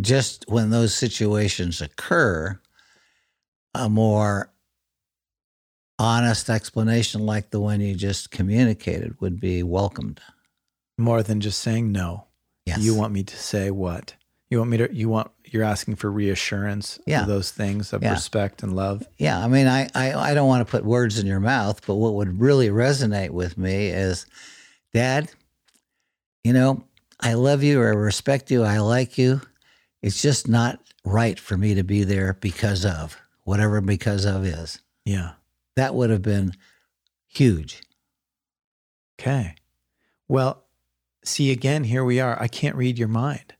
just when those situations occur, a more honest explanation like the one you just communicated would be welcomed. More than just saying no. Yes. You want me to say what? You want me to you want you're asking for reassurance yeah. of those things of yeah. respect and love. Yeah. I mean I, I I don't want to put words in your mouth, but what would really resonate with me is Dad, you know, I love you, I respect you, I like you it's just not right for me to be there because of whatever because of is. Yeah. That would have been huge. Okay. Well, see again, here we are. I can't read your mind.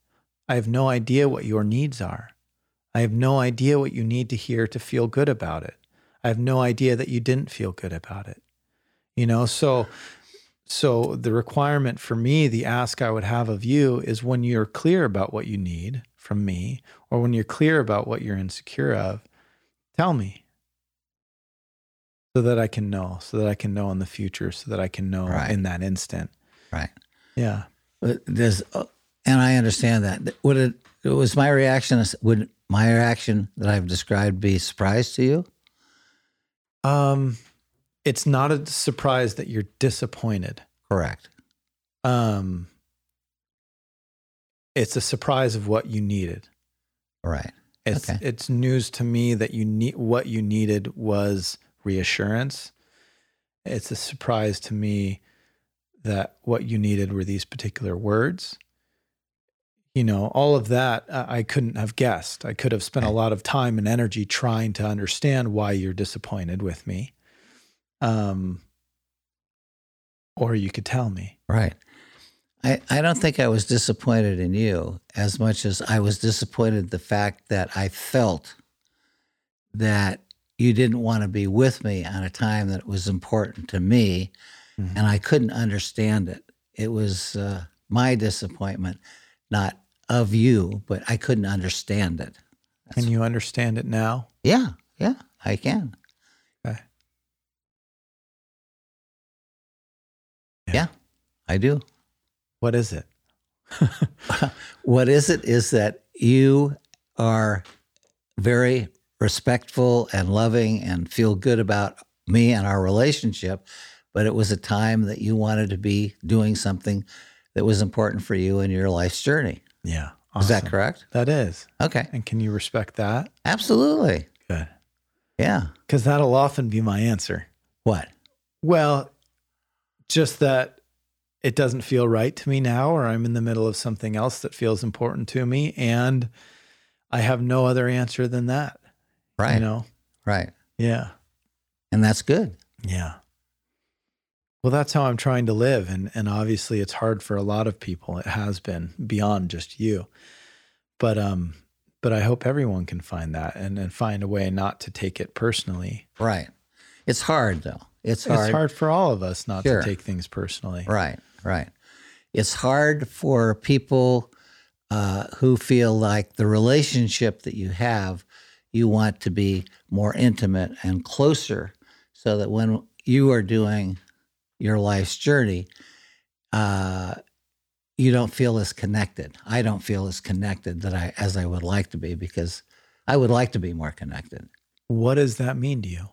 I have no idea what your needs are. I have no idea what you need to hear to feel good about it. I have no idea that you didn't feel good about it. You know, so so the requirement for me, the ask I would have of you is when you're clear about what you need, from me, or when you're clear about what you're insecure of, tell me so that I can know, so that I can know in the future, so that I can know right. in that instant. Right. Yeah. But there's, uh, and I understand that. Would it, it was my reaction, would my reaction that I've described be surprise to you? Um, it's not a surprise that you're disappointed. Correct. Um, it's a surprise of what you needed. Right. It's Okay. it's news to me that you need what you needed was reassurance. It's a surprise to me that what you needed were these particular words. You know, all of that uh, I couldn't have guessed. I could have spent a lot of time and energy trying to understand why you're disappointed with me. Um or you could tell me. Right. I, I don't think I was disappointed in you as much as I was disappointed the fact that I felt that you didn't want to be with me on a time that was important to me Mhm. and I couldn't understand it. It was uh, my disappointment, not of you, but I couldn't understand it. Can you understand it now? Yeah, yeah, I can. Okay. Yeah, I do. What is it? what is it is that you are very respectful and loving and feel good about me and our relationship but it was a time that you wanted to be doing something that was important for you in your life's journey Yeah. is that correct That is. okay And can you respect that? absolutely Good. yeah Because that'll often be my answer. what Well, just that it doesn't feel right to me now, or I'm in the middle of something else that feels important to me. And I have no other answer than that. Right You know? right Yeah. and that's good Yeah. Well, that's how I'm trying to live. And, and obviously it's hard for a lot of people. It has been beyond just you. But, um, but I hope everyone can find that and, and find a way not to take it personally. right it's hard though it's hard It's hard for all of us not Sure. to take things personally. Right, right. It's hard for people uh, who feel like the relationship that you have, you want to be more intimate and closer so that when you are doing your life's journey, uh, you don't feel as connected. I don't feel as connected that I as I would like to be because I would like to be more connected. What does that mean to you?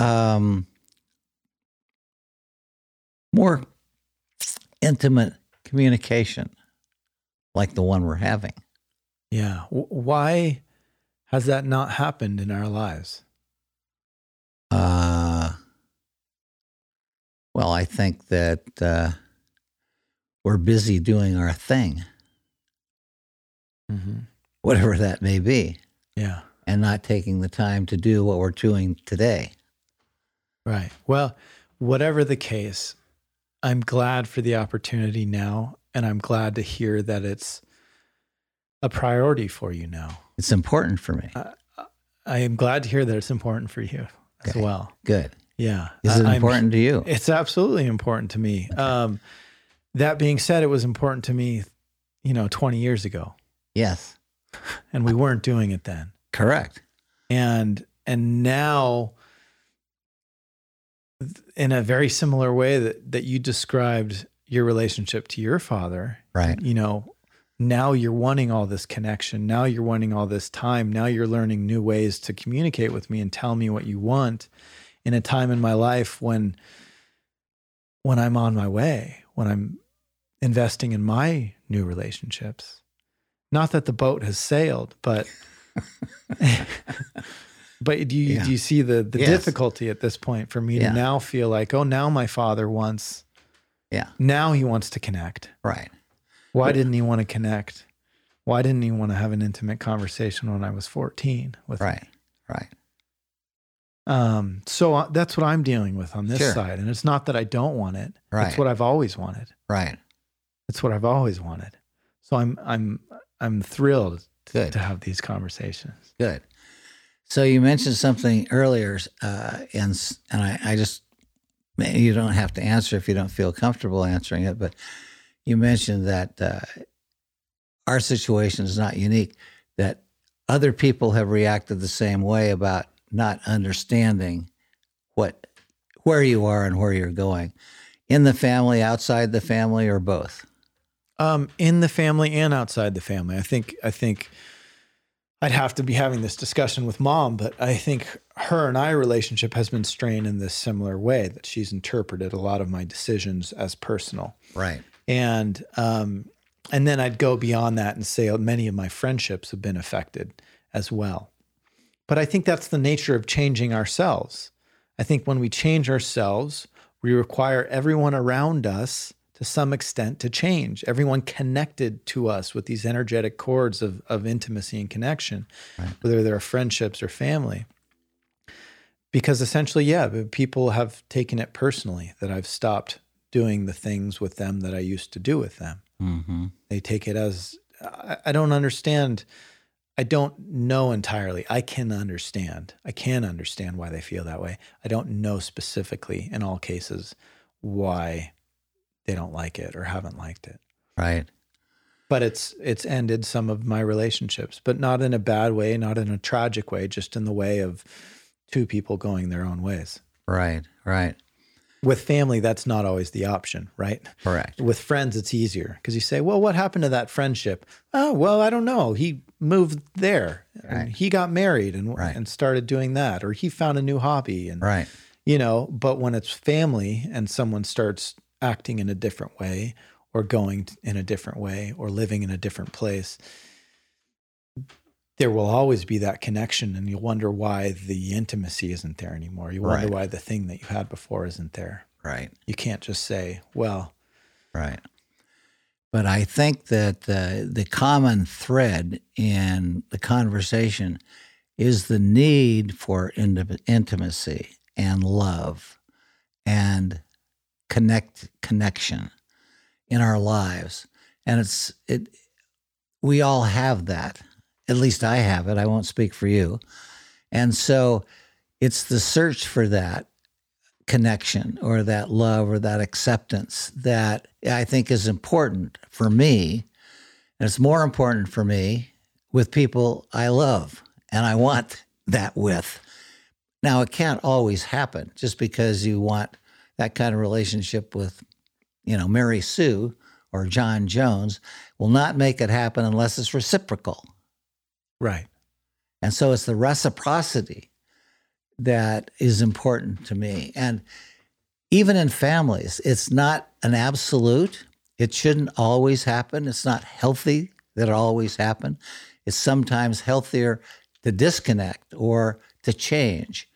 um, more intimate communication like the one we're having. Yeah. W- why has that not happened in our lives? Uh, well, I think that uh, we're busy doing our thing, Mm-hmm. whatever that may be, Yeah. and not taking the time to do what we're doing today. Right. Well, whatever the case, I'm glad for the opportunity now. And I'm glad to hear that it's a priority for you now. It's important for me. I am glad to hear that it's important for you as Okay. well. Good. Yeah. Is it I- I'm- important to you? It's absolutely important to me. Um, that being said, it was important to me, you know, 20 years ago, Yes. and we weren't doing it then. Correct. and and now in a very similar way that that you described your relationship to your father Right. you know now you're wanting all this connection now you're wanting all this time now you're learning new ways to communicate with me and tell me what you want in a time in my life when when I'm on my way when I'm investing in my new relationships not that the boat has sailed but but do you Yeah. do you see the the Yes. difficulty at this point for me Yeah. to now feel like oh now my father wants Yeah. now he wants to connect Right. Why didn't he want to connect why didn't he want to have an intimate conversation when I was 14 with me? Right. Right. um so uh, that's what I'm dealing with on this Sure. side and it's not that I don't want it Right. it's what I've always wanted Right. it's what I've always wanted so I'm I'm I'm thrilled Good. to have these conversations Good. So you mentioned something earlier, uh, and and I, I just you don't have to answer if you don't feel comfortable answering it, but you mentioned that uh, our situation is not unique. That other people have reacted the same way about not understanding what where you are and where you're going in the family, outside the family, or both. Um, in the family and outside the family. I think I think I'd have to be having this discussion with mom, but I think her and I relationship has been strained in this similar way that she's interpreted a lot of my decisions as personal. Right. And um, and then I'd go beyond that and say oh, many of my friendships have been affected as well. But I think that's the nature of changing ourselves. I think when we change ourselves, we require everyone around us to some extent to change. Everyone connected to us with these energetic cords of, of intimacy and connection, right. whether they're friendships or family. Because essentially, yeah, people have taken it personally that I've stopped doing the things with them that I used to do with them. Mm-hmm. They take it as I, I don't understand. I don't know entirely. I can understand. I can understand why they feel that way. I don't know specifically in all cases why they don't like it or haven't liked it. Right. But it's it's ended some of my relationships, but not in a bad way, not in a tragic way, just in the way of two people going their own ways. Right, right. With family, that's not always the option, right? Correct. With friends, it's easier because you say, well, what happened to that friendship? Oh, well, I don't know. He moved there right. and he got married and, right. and started doing that, or he found a new hobby. And, right. you know, but when it's family and someone starts acting in a different way or going in a different way or living in a different place, there will always be that connection and you wonder why the intimacy isn't there anymore. You wonder right. why the thing that you had before isn't there. Right. You can't just say, well, right. But I think that uh, the common thread in the conversation is the need for intimacy and love and connect connection in our lives. And it's it we all have that at least I have it. I won't speak for you. And so it's the search for that connection or that love or that acceptance that I think is important for me. And it's more important for me with people I love and I want that with. Now, it can't always happen just because you want that kind of relationship with, you know, Mary Sue or John Jones will not make it happen unless it's reciprocal. Right. And so it's the reciprocity that is important to me. And even in families, it's not an absolute. It shouldn't always happen. It's not healthy that it always happen. It's sometimes healthier to disconnect or to change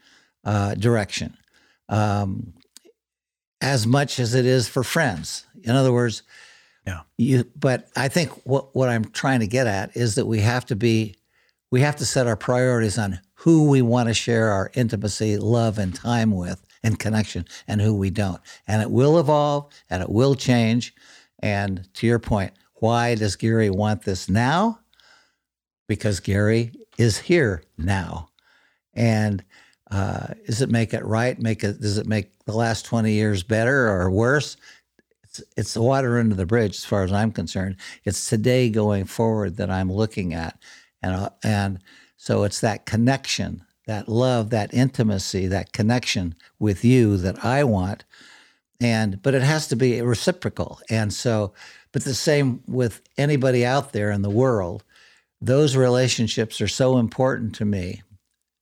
uh, direction um, as much as it is for friends. In other words, yeah. You, but I think what, what I'm trying to get at is that we have to be we have to set our priorities on who we want to share our intimacy, love, and time with and connection and who we don't. And it will evolve and it will change. And to your point, why does Gary want this now? Because Gary is here now. And uh, does it make it right? Make it does it make the last 20 years better or worse? It's it's the water under the bridge as far as I'm concerned. It's today going forward that I'm looking at and uh, and so it's that connection, that love, that intimacy, that connection with you that I want, and but it has to be reciprocal. And so, but the same with anybody out there in the world, those relationships are so important to me.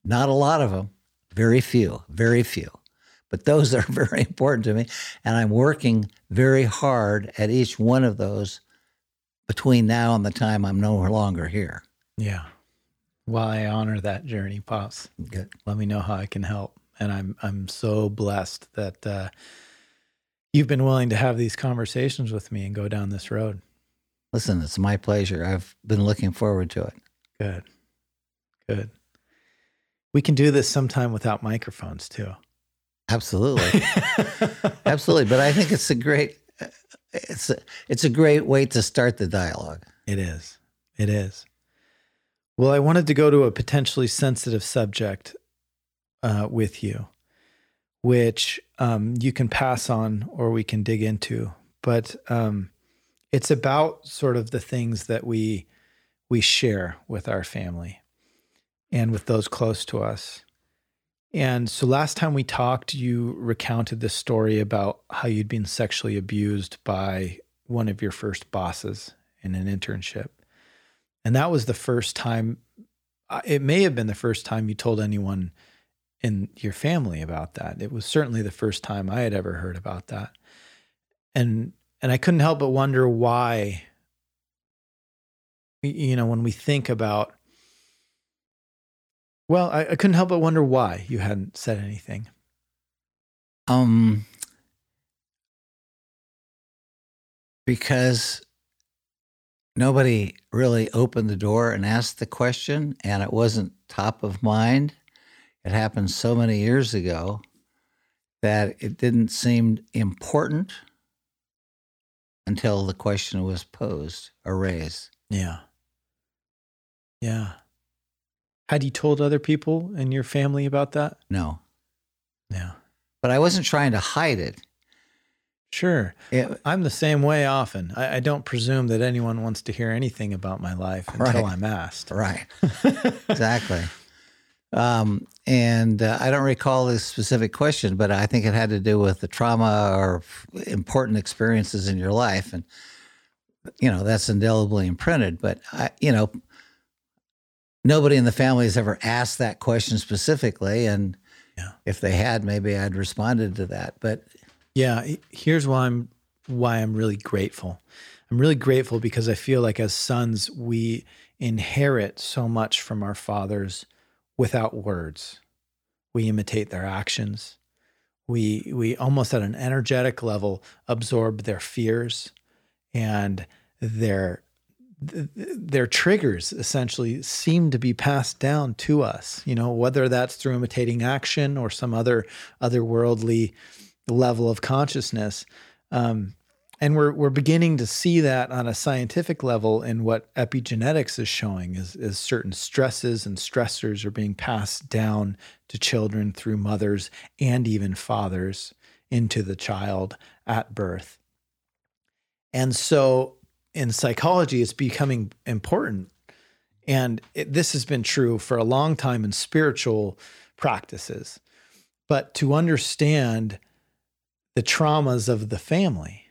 Not a lot of them, very few, very few. But those are very important to me. And I'm working very hard at each one of those between now and the time I'm no longer here. Yeah. Well, I honor that journey, Pops. Good. Let me know how I can help. And I'm I'm so blessed that uh, you've been willing to have these conversations with me and go down this road. Listen, it's my pleasure. I've been looking forward to it. Good. Good. We can do this sometime without microphones too. Absolutely. Absolutely. But I think it's a great it's a, it's a great way to start the dialogue. It is. It is. Well, I wanted to go to a potentially sensitive subject uh, with you, which um, you can pass on or we can dig into. But um, it's about sort of the things that we we share with our family and with those close to us. And so last time we talked, you recounted this story about how you'd been sexually abused by one of your first bosses in an internship. And that was the first time, uh, it may have been the first time you told anyone in your family about that. It was certainly the first time I had ever heard about that. And and I couldn't help but wonder why you know, when we think about, well, I, I couldn't help but wonder why you hadn't said anything. Um, because nobody really opened the door and asked the question, and it wasn't top of mind. It happened so many years ago that it didn't seem important until the question was posed or raised. Yeah. Yeah. Had you told other people in your family about that? No, Yeah. but I wasn't trying to hide it. Sure. It- I'm the same way often. I, I don't presume that anyone wants to hear anything about my life until Right. I'm asked. right. exactly. Um, and uh, I don't recall the specific question, but I think it had to do with the trauma or important experiences in your life, and you know that's indelibly imprinted. But I, you know, nobody in the family has ever asked that question specifically, and Yeah. if they had, maybe I'd responded to that. But Yeah, here's why I'm why I'm really grateful. I'm really grateful because I feel like as sons we inherit so much from our fathers without words. We imitate their actions. We we almost at an energetic level absorb their fears and their th- th- their triggers essentially seem to be passed down to us you know whether that's through imitating action or some other otherworldly level of consciousness. Um, and we're we're beginning to see that on a scientific level in what epigenetics is showing is, is certain stresses and stressors are being passed down to children through mothers and even fathers into the child at birth. And so in psychology, it's becoming important. And it, this has been true for a long time in spiritual practices. But to understand the traumas of the family,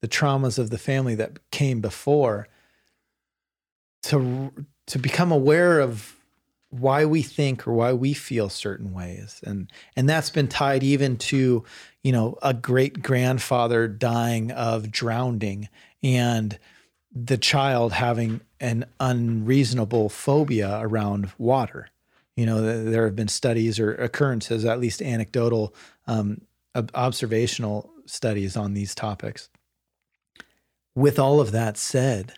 the traumas of the family that came before, to to become aware of why we think or why we feel certain ways, and and that's been tied even to, you know, a great grandfather dying of drowning and the child having an unreasonable phobia around water. You know, there have been studies or occurrences, at least anecdotal um, observational studies on these topics. With all of that said,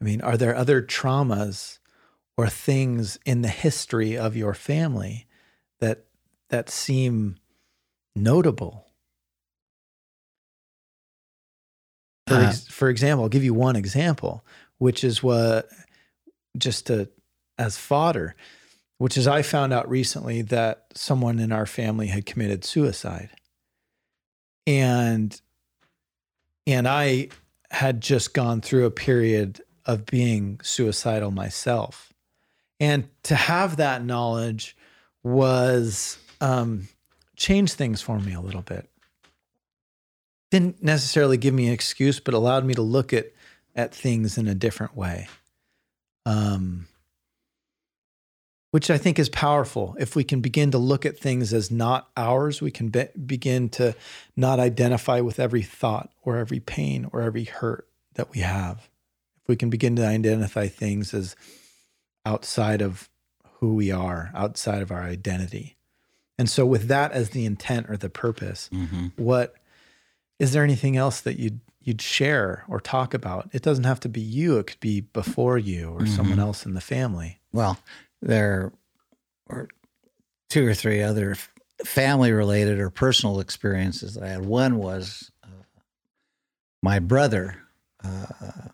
I mean, are there other traumas or things in the history of your family that that seem notable? For, Uh, for example, I'll give you one example, which is what just to as fodder, which is I found out recently that someone in our family had committed suicide. And and I had just gone through a period of being suicidal myself. And to have that knowledge was um, changed things for me a little bit. Didn't necessarily give me an excuse, but allowed me to look at at things in a different way. Um, which I think is powerful. If we can begin to look at things as not ours, we can be- begin to not identify with every thought or every pain or every hurt that we have. If we can begin to identify things as outside of who we are, outside of our identity. And so, with that as the intent or the purpose, mhm. what is there anything else that you'd you'd share or talk about? It doesn't have to be you; it could be before you or someone else in the family. Well, there were two or three other family related or personal experiences that I had. One was uh, my brother, uh,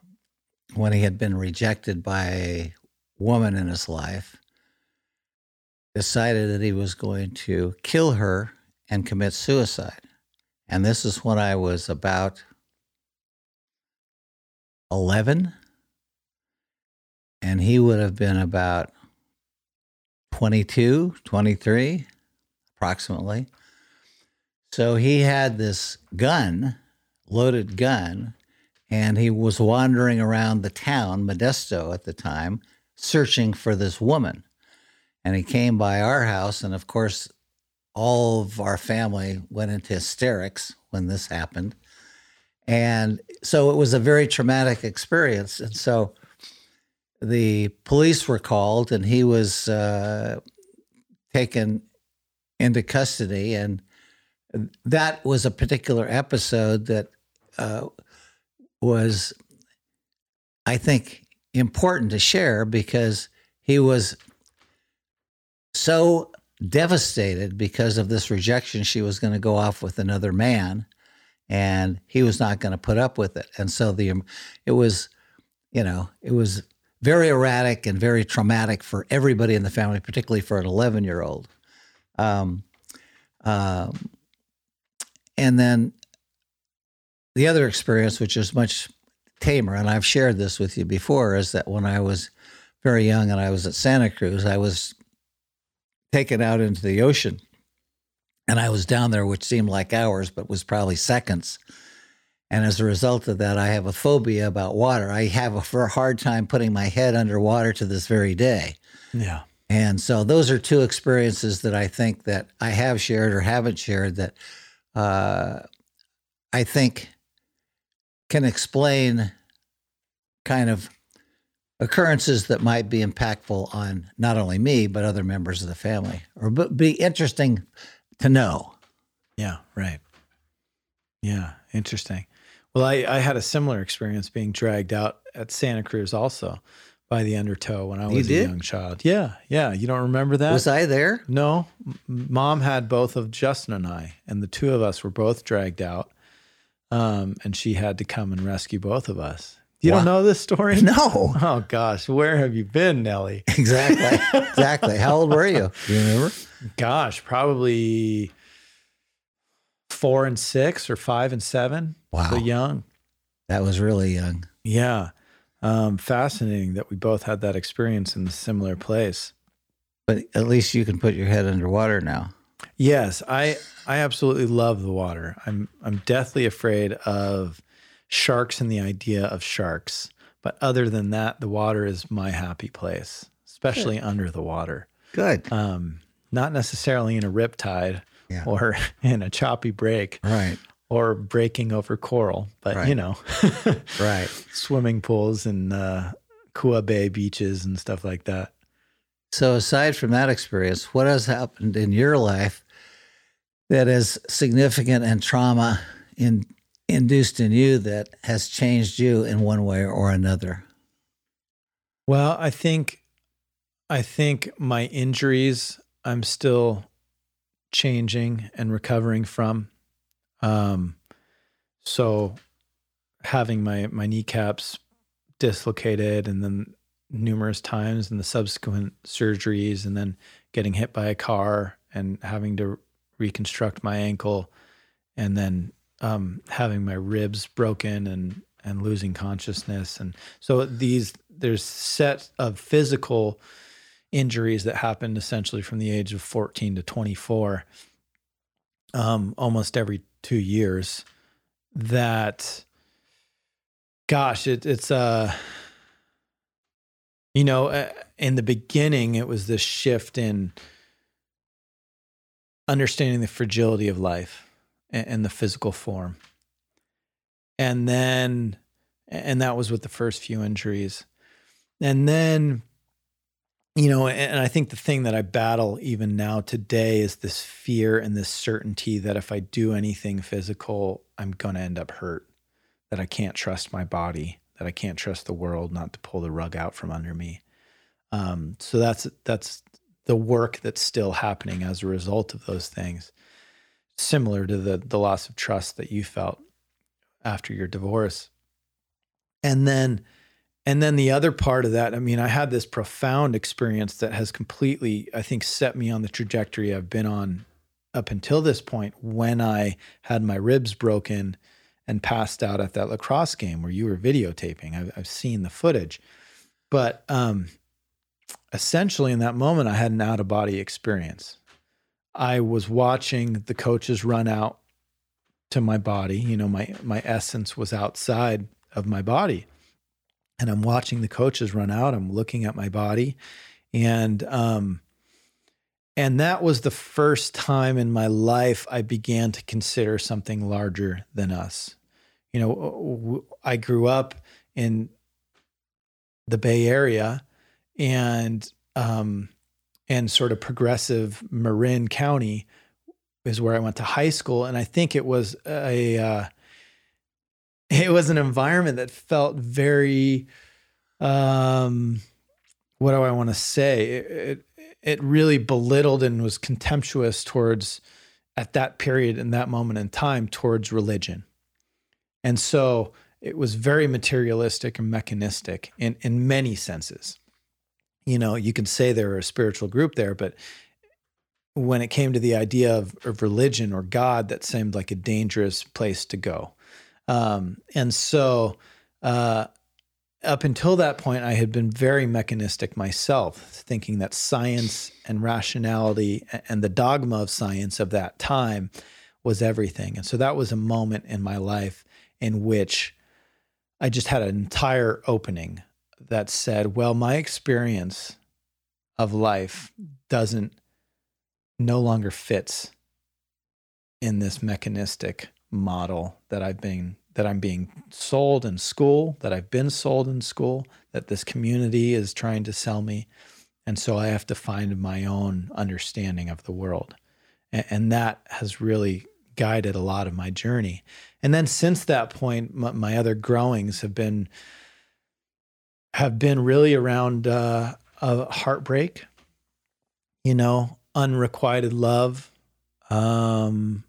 when he had been rejected by a woman in his life, decided that he was going to kill her and commit suicide. And this is when I was about 11, and he would have been about 22, 23, approximately. So he had this gun, loaded gun, and he was wandering around the town, Modesto at the time, searching for this woman. And he came by our house, and of course, all of our family went into hysterics when this happened. And so it was a very traumatic experience. And so the police were called and he was uh, taken into custody. And that was a particular episode that uh, was, I think, important to share because he was so devastated because of this rejection. She was going to go off with another man and he was not going to put up with it. And so the, it was, you know, it was very erratic and very traumatic for everybody in the family, particularly for an 11 year old. Um, um, and then the other experience, which is much tamer, and I've shared this with you before, is that when I was very young and I was at Santa Cruz, I was taken out into the ocean. And I was down there, which seemed like hours, but was probably seconds. And as a result of that, I have a phobia about water. I have a hard time putting my head underwater to this very day. Yeah. And so those are two experiences that I think that I have shared or haven't shared that uh, I think can explain kind of occurrences that might be impactful on not only me but other members of the family or be interesting to know. Yeah, right. Yeah, interesting. Well, I, I had a similar experience being dragged out at Santa Cruz also by the undertow when I was a young child. Yeah, yeah. You don't remember that? Was I there? No. Mom had both of Justin and I, and the two of us were both dragged out. Um, and she had to come and rescue both of us. You wow. don't know this story? No. Oh gosh, where have you been, Nellie? Exactly. exactly. How old were you? Do you remember? Gosh, probably four and six or five and seven. Wow. So young. That was really young. Yeah. Um, fascinating that we both had that experience in a similar place. But at least you can put your head underwater now. Yes, I I absolutely love the water. I'm I'm deathly afraid of sharks and the idea of sharks. But other than that, the water is my happy place, especially Good. under the water. Good. Um, not necessarily in a riptide yeah. or in a choppy break. Right or breaking over coral, but right. you know, right, swimming pools and uh, Kua Bay beaches and stuff like that. So, aside from that experience, what has happened in your life that is significant and trauma in, induced in you that has changed you in one way or another? Well, I think, I think my injuries, I'm still changing and recovering from. Um, so having my my kneecaps dislocated and then numerous times and the subsequent surgeries and then getting hit by a car and having to reconstruct my ankle and then um, having my ribs broken and and losing consciousness and so these there's set of physical injuries that happened essentially from the age of 14 to 24 um, almost every two years that gosh it, it's uh you know uh, in the beginning it was this shift in understanding the fragility of life and, and the physical form. And then and that was with the first few injuries. And then you know, and I think the thing that I battle even now today is this fear and this certainty that if I do anything physical, I'm going to end up hurt, that I can't trust my body, that I can't trust the world not to pull the rug out from under me. Um, so that's that's the work that's still happening as a result of those things, similar to the the loss of trust that you felt after your divorce. And then and then the other part of that, I mean, I had this profound experience that has completely, I think, set me on the trajectory I've been on up until this point when I had my ribs broken and passed out at that lacrosse game where you were videotaping. I've, I've seen the footage. But um, essentially, in that moment, I had an out of body experience. I was watching the coaches run out to my body. You know, my my essence was outside of my body and I'm watching the coaches run out. I'm looking at my body, and um, and that was the first time in my life I began to consider something larger than us. You know, I grew up in the Bay Area and um, and sort of progressive Marin County is where I went to high school, and I think it was a uh, it was an environment that felt very um, what do I want to say? It, it it really belittled and was contemptuous towards at that period in that moment in time towards religion, and so it was very materialistic and mechanistic in in many senses. You know, you could say there were a spiritual group there, but when it came to the idea of, of religion or God, that seemed like a dangerous place to go. Um, and so, uh, up until that point, I had been very mechanistic myself, thinking that science and rationality and the dogma of science of that time was everything. And so that was a moment in my life in which I just had an entire opening that said, well, my experience of life doesn't no longer fits in this mechanistic model that I've been that I'm being sold in school, that I've been sold in school, that this community is trying to sell me. And so I have to find my own understanding of the world. And, and that has really guided a lot of my journey. And then since that point, my, my other growings have been have been really around uh, a heartbreak, you know, unrequited love um,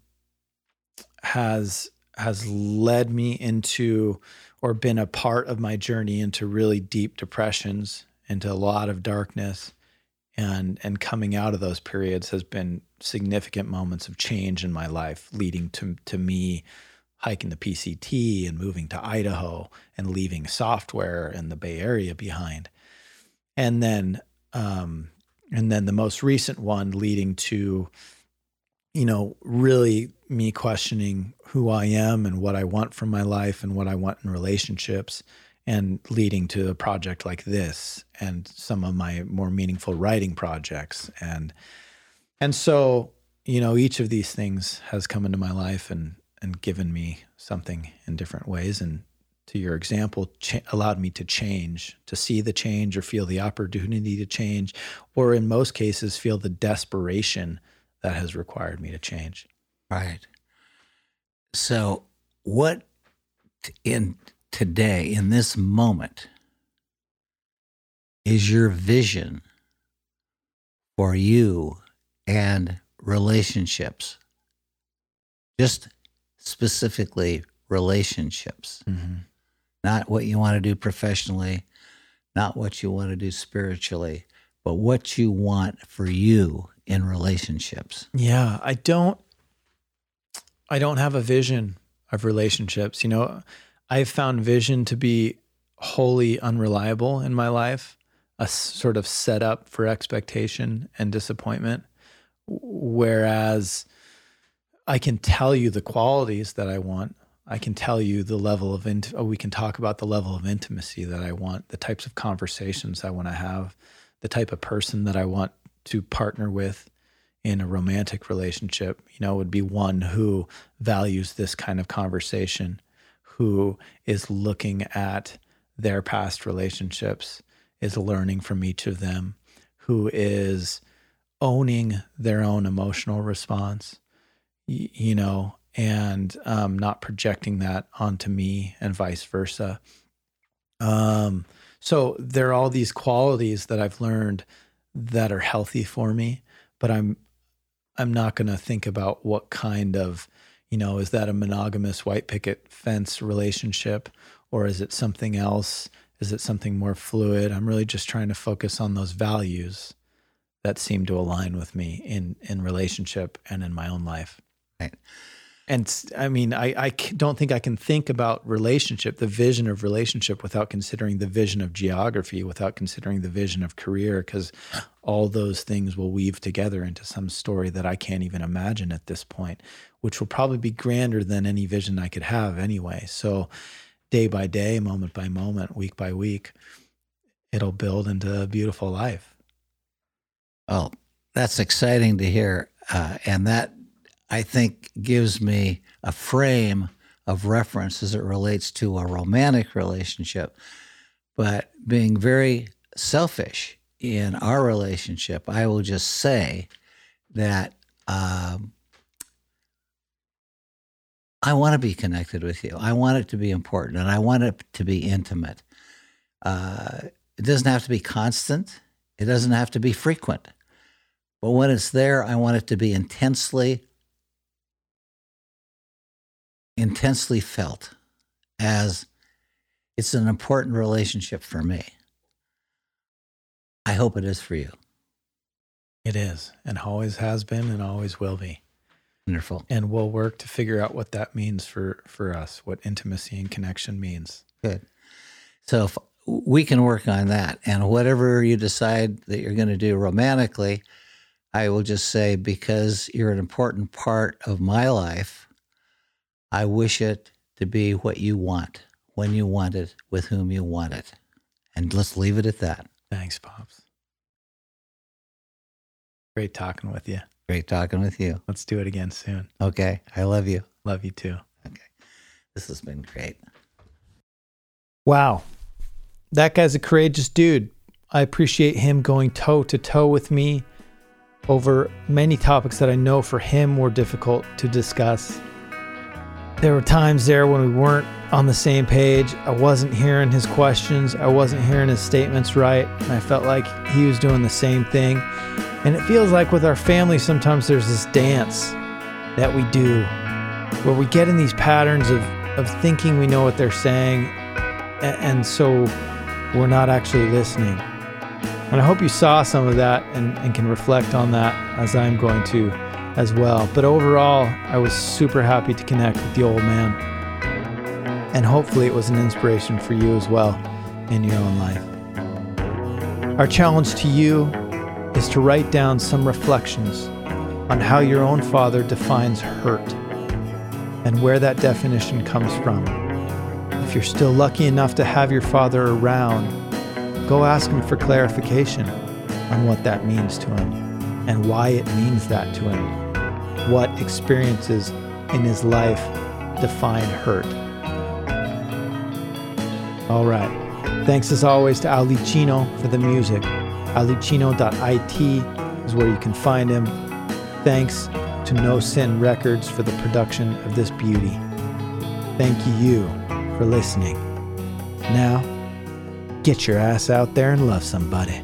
has has led me into or been a part of my journey into really deep depressions, into a lot of darkness, and and coming out of those periods has been significant moments of change in my life, leading to to me hiking the PCT and moving to Idaho and leaving software in the Bay Area behind, and then um, and then the most recent one leading to you know really me questioning who i am and what i want from my life and what i want in relationships and leading to a project like this and some of my more meaningful writing projects and and so you know each of these things has come into my life and and given me something in different ways and to your example, cha- allowed me to change, to see the change or feel the opportunity to change, or in most cases, feel the desperation that has required me to change. Right. So, what in today, in this moment, is your vision for you and relationships? Just specifically relationships. Mm-hmm not what you want to do professionally, not what you want to do spiritually, but what you want for you in relationships. Yeah, I don't I don't have a vision of relationships. You know, I've found vision to be wholly unreliable in my life, a sort of setup for expectation and disappointment. Whereas I can tell you the qualities that I want. I can tell you the level of int- oh, we can talk about the level of intimacy that I want, the types of conversations I want to have, the type of person that I want to partner with in a romantic relationship, you know, would be one who values this kind of conversation, who is looking at their past relationships, is learning from each of them, who is owning their own emotional response, you know, and um, not projecting that onto me and vice versa. Um, so there are all these qualities that I've learned that are healthy for me, but I'm I'm not going to think about what kind of, you know, is that a monogamous white picket fence relationship or is it something else? Is it something more fluid? I'm really just trying to focus on those values that seem to align with me in in relationship and in my own life. Right and I mean, I, I don't think I can think about relationship, the vision of relationship, without considering the vision of geography, without considering the vision of career, because all those things will weave together into some story that I can't even imagine at this point, which will probably be grander than any vision I could have anyway. So, day by day, moment by moment, week by week, it'll build into a beautiful life. Well, that's exciting to hear. Uh, and that I think gives me a frame of reference as it relates to a romantic relationship. But being very selfish in our relationship, I will just say that um, I want to be connected with you. I want it to be important and I want it to be intimate. Uh, it doesn't have to be constant, it doesn't have to be frequent. But when it's there, I want it to be intensely, intensely felt as it's an important relationship for me. I hope it is for you. It is, and always has been, and always will be. Wonderful. And we'll work to figure out what that means for for us, what intimacy and connection means. Good. So if we can work on that, and whatever you decide that you're going to do romantically, I will just say because you're an important part of my life, I wish it to be what you want, when you want it, with whom you want it. And let's leave it at that. Thanks, Pops. Great talking with you. Great talking with you. Let's do it again soon. Okay. I love you. Love you too. Okay. This has been great. Wow. That guy's a courageous dude. I appreciate him going toe to toe with me over many topics that I know for him were difficult to discuss. There were times there when we weren't on the same page. I wasn't hearing his questions, I wasn't hearing his statements right, and I felt like he was doing the same thing. And it feels like with our family, sometimes there's this dance that we do where we get in these patterns of, of thinking we know what they're saying, and, and so we're not actually listening. And I hope you saw some of that and, and can reflect on that as I'm going to as well. But overall, I was super happy to connect with the old man. And hopefully, it was an inspiration for you as well in your own life. Our challenge to you is to write down some reflections on how your own father defines hurt and where that definition comes from. If you're still lucky enough to have your father around, go ask him for clarification on what that means to him and why it means that to him. What experiences in his life define hurt. All right. Thanks as always to Ali Chino for the music. AliChino.it is where you can find him. Thanks to No Sin Records for the production of this beauty. Thank you for listening. Now, get your ass out there and love somebody.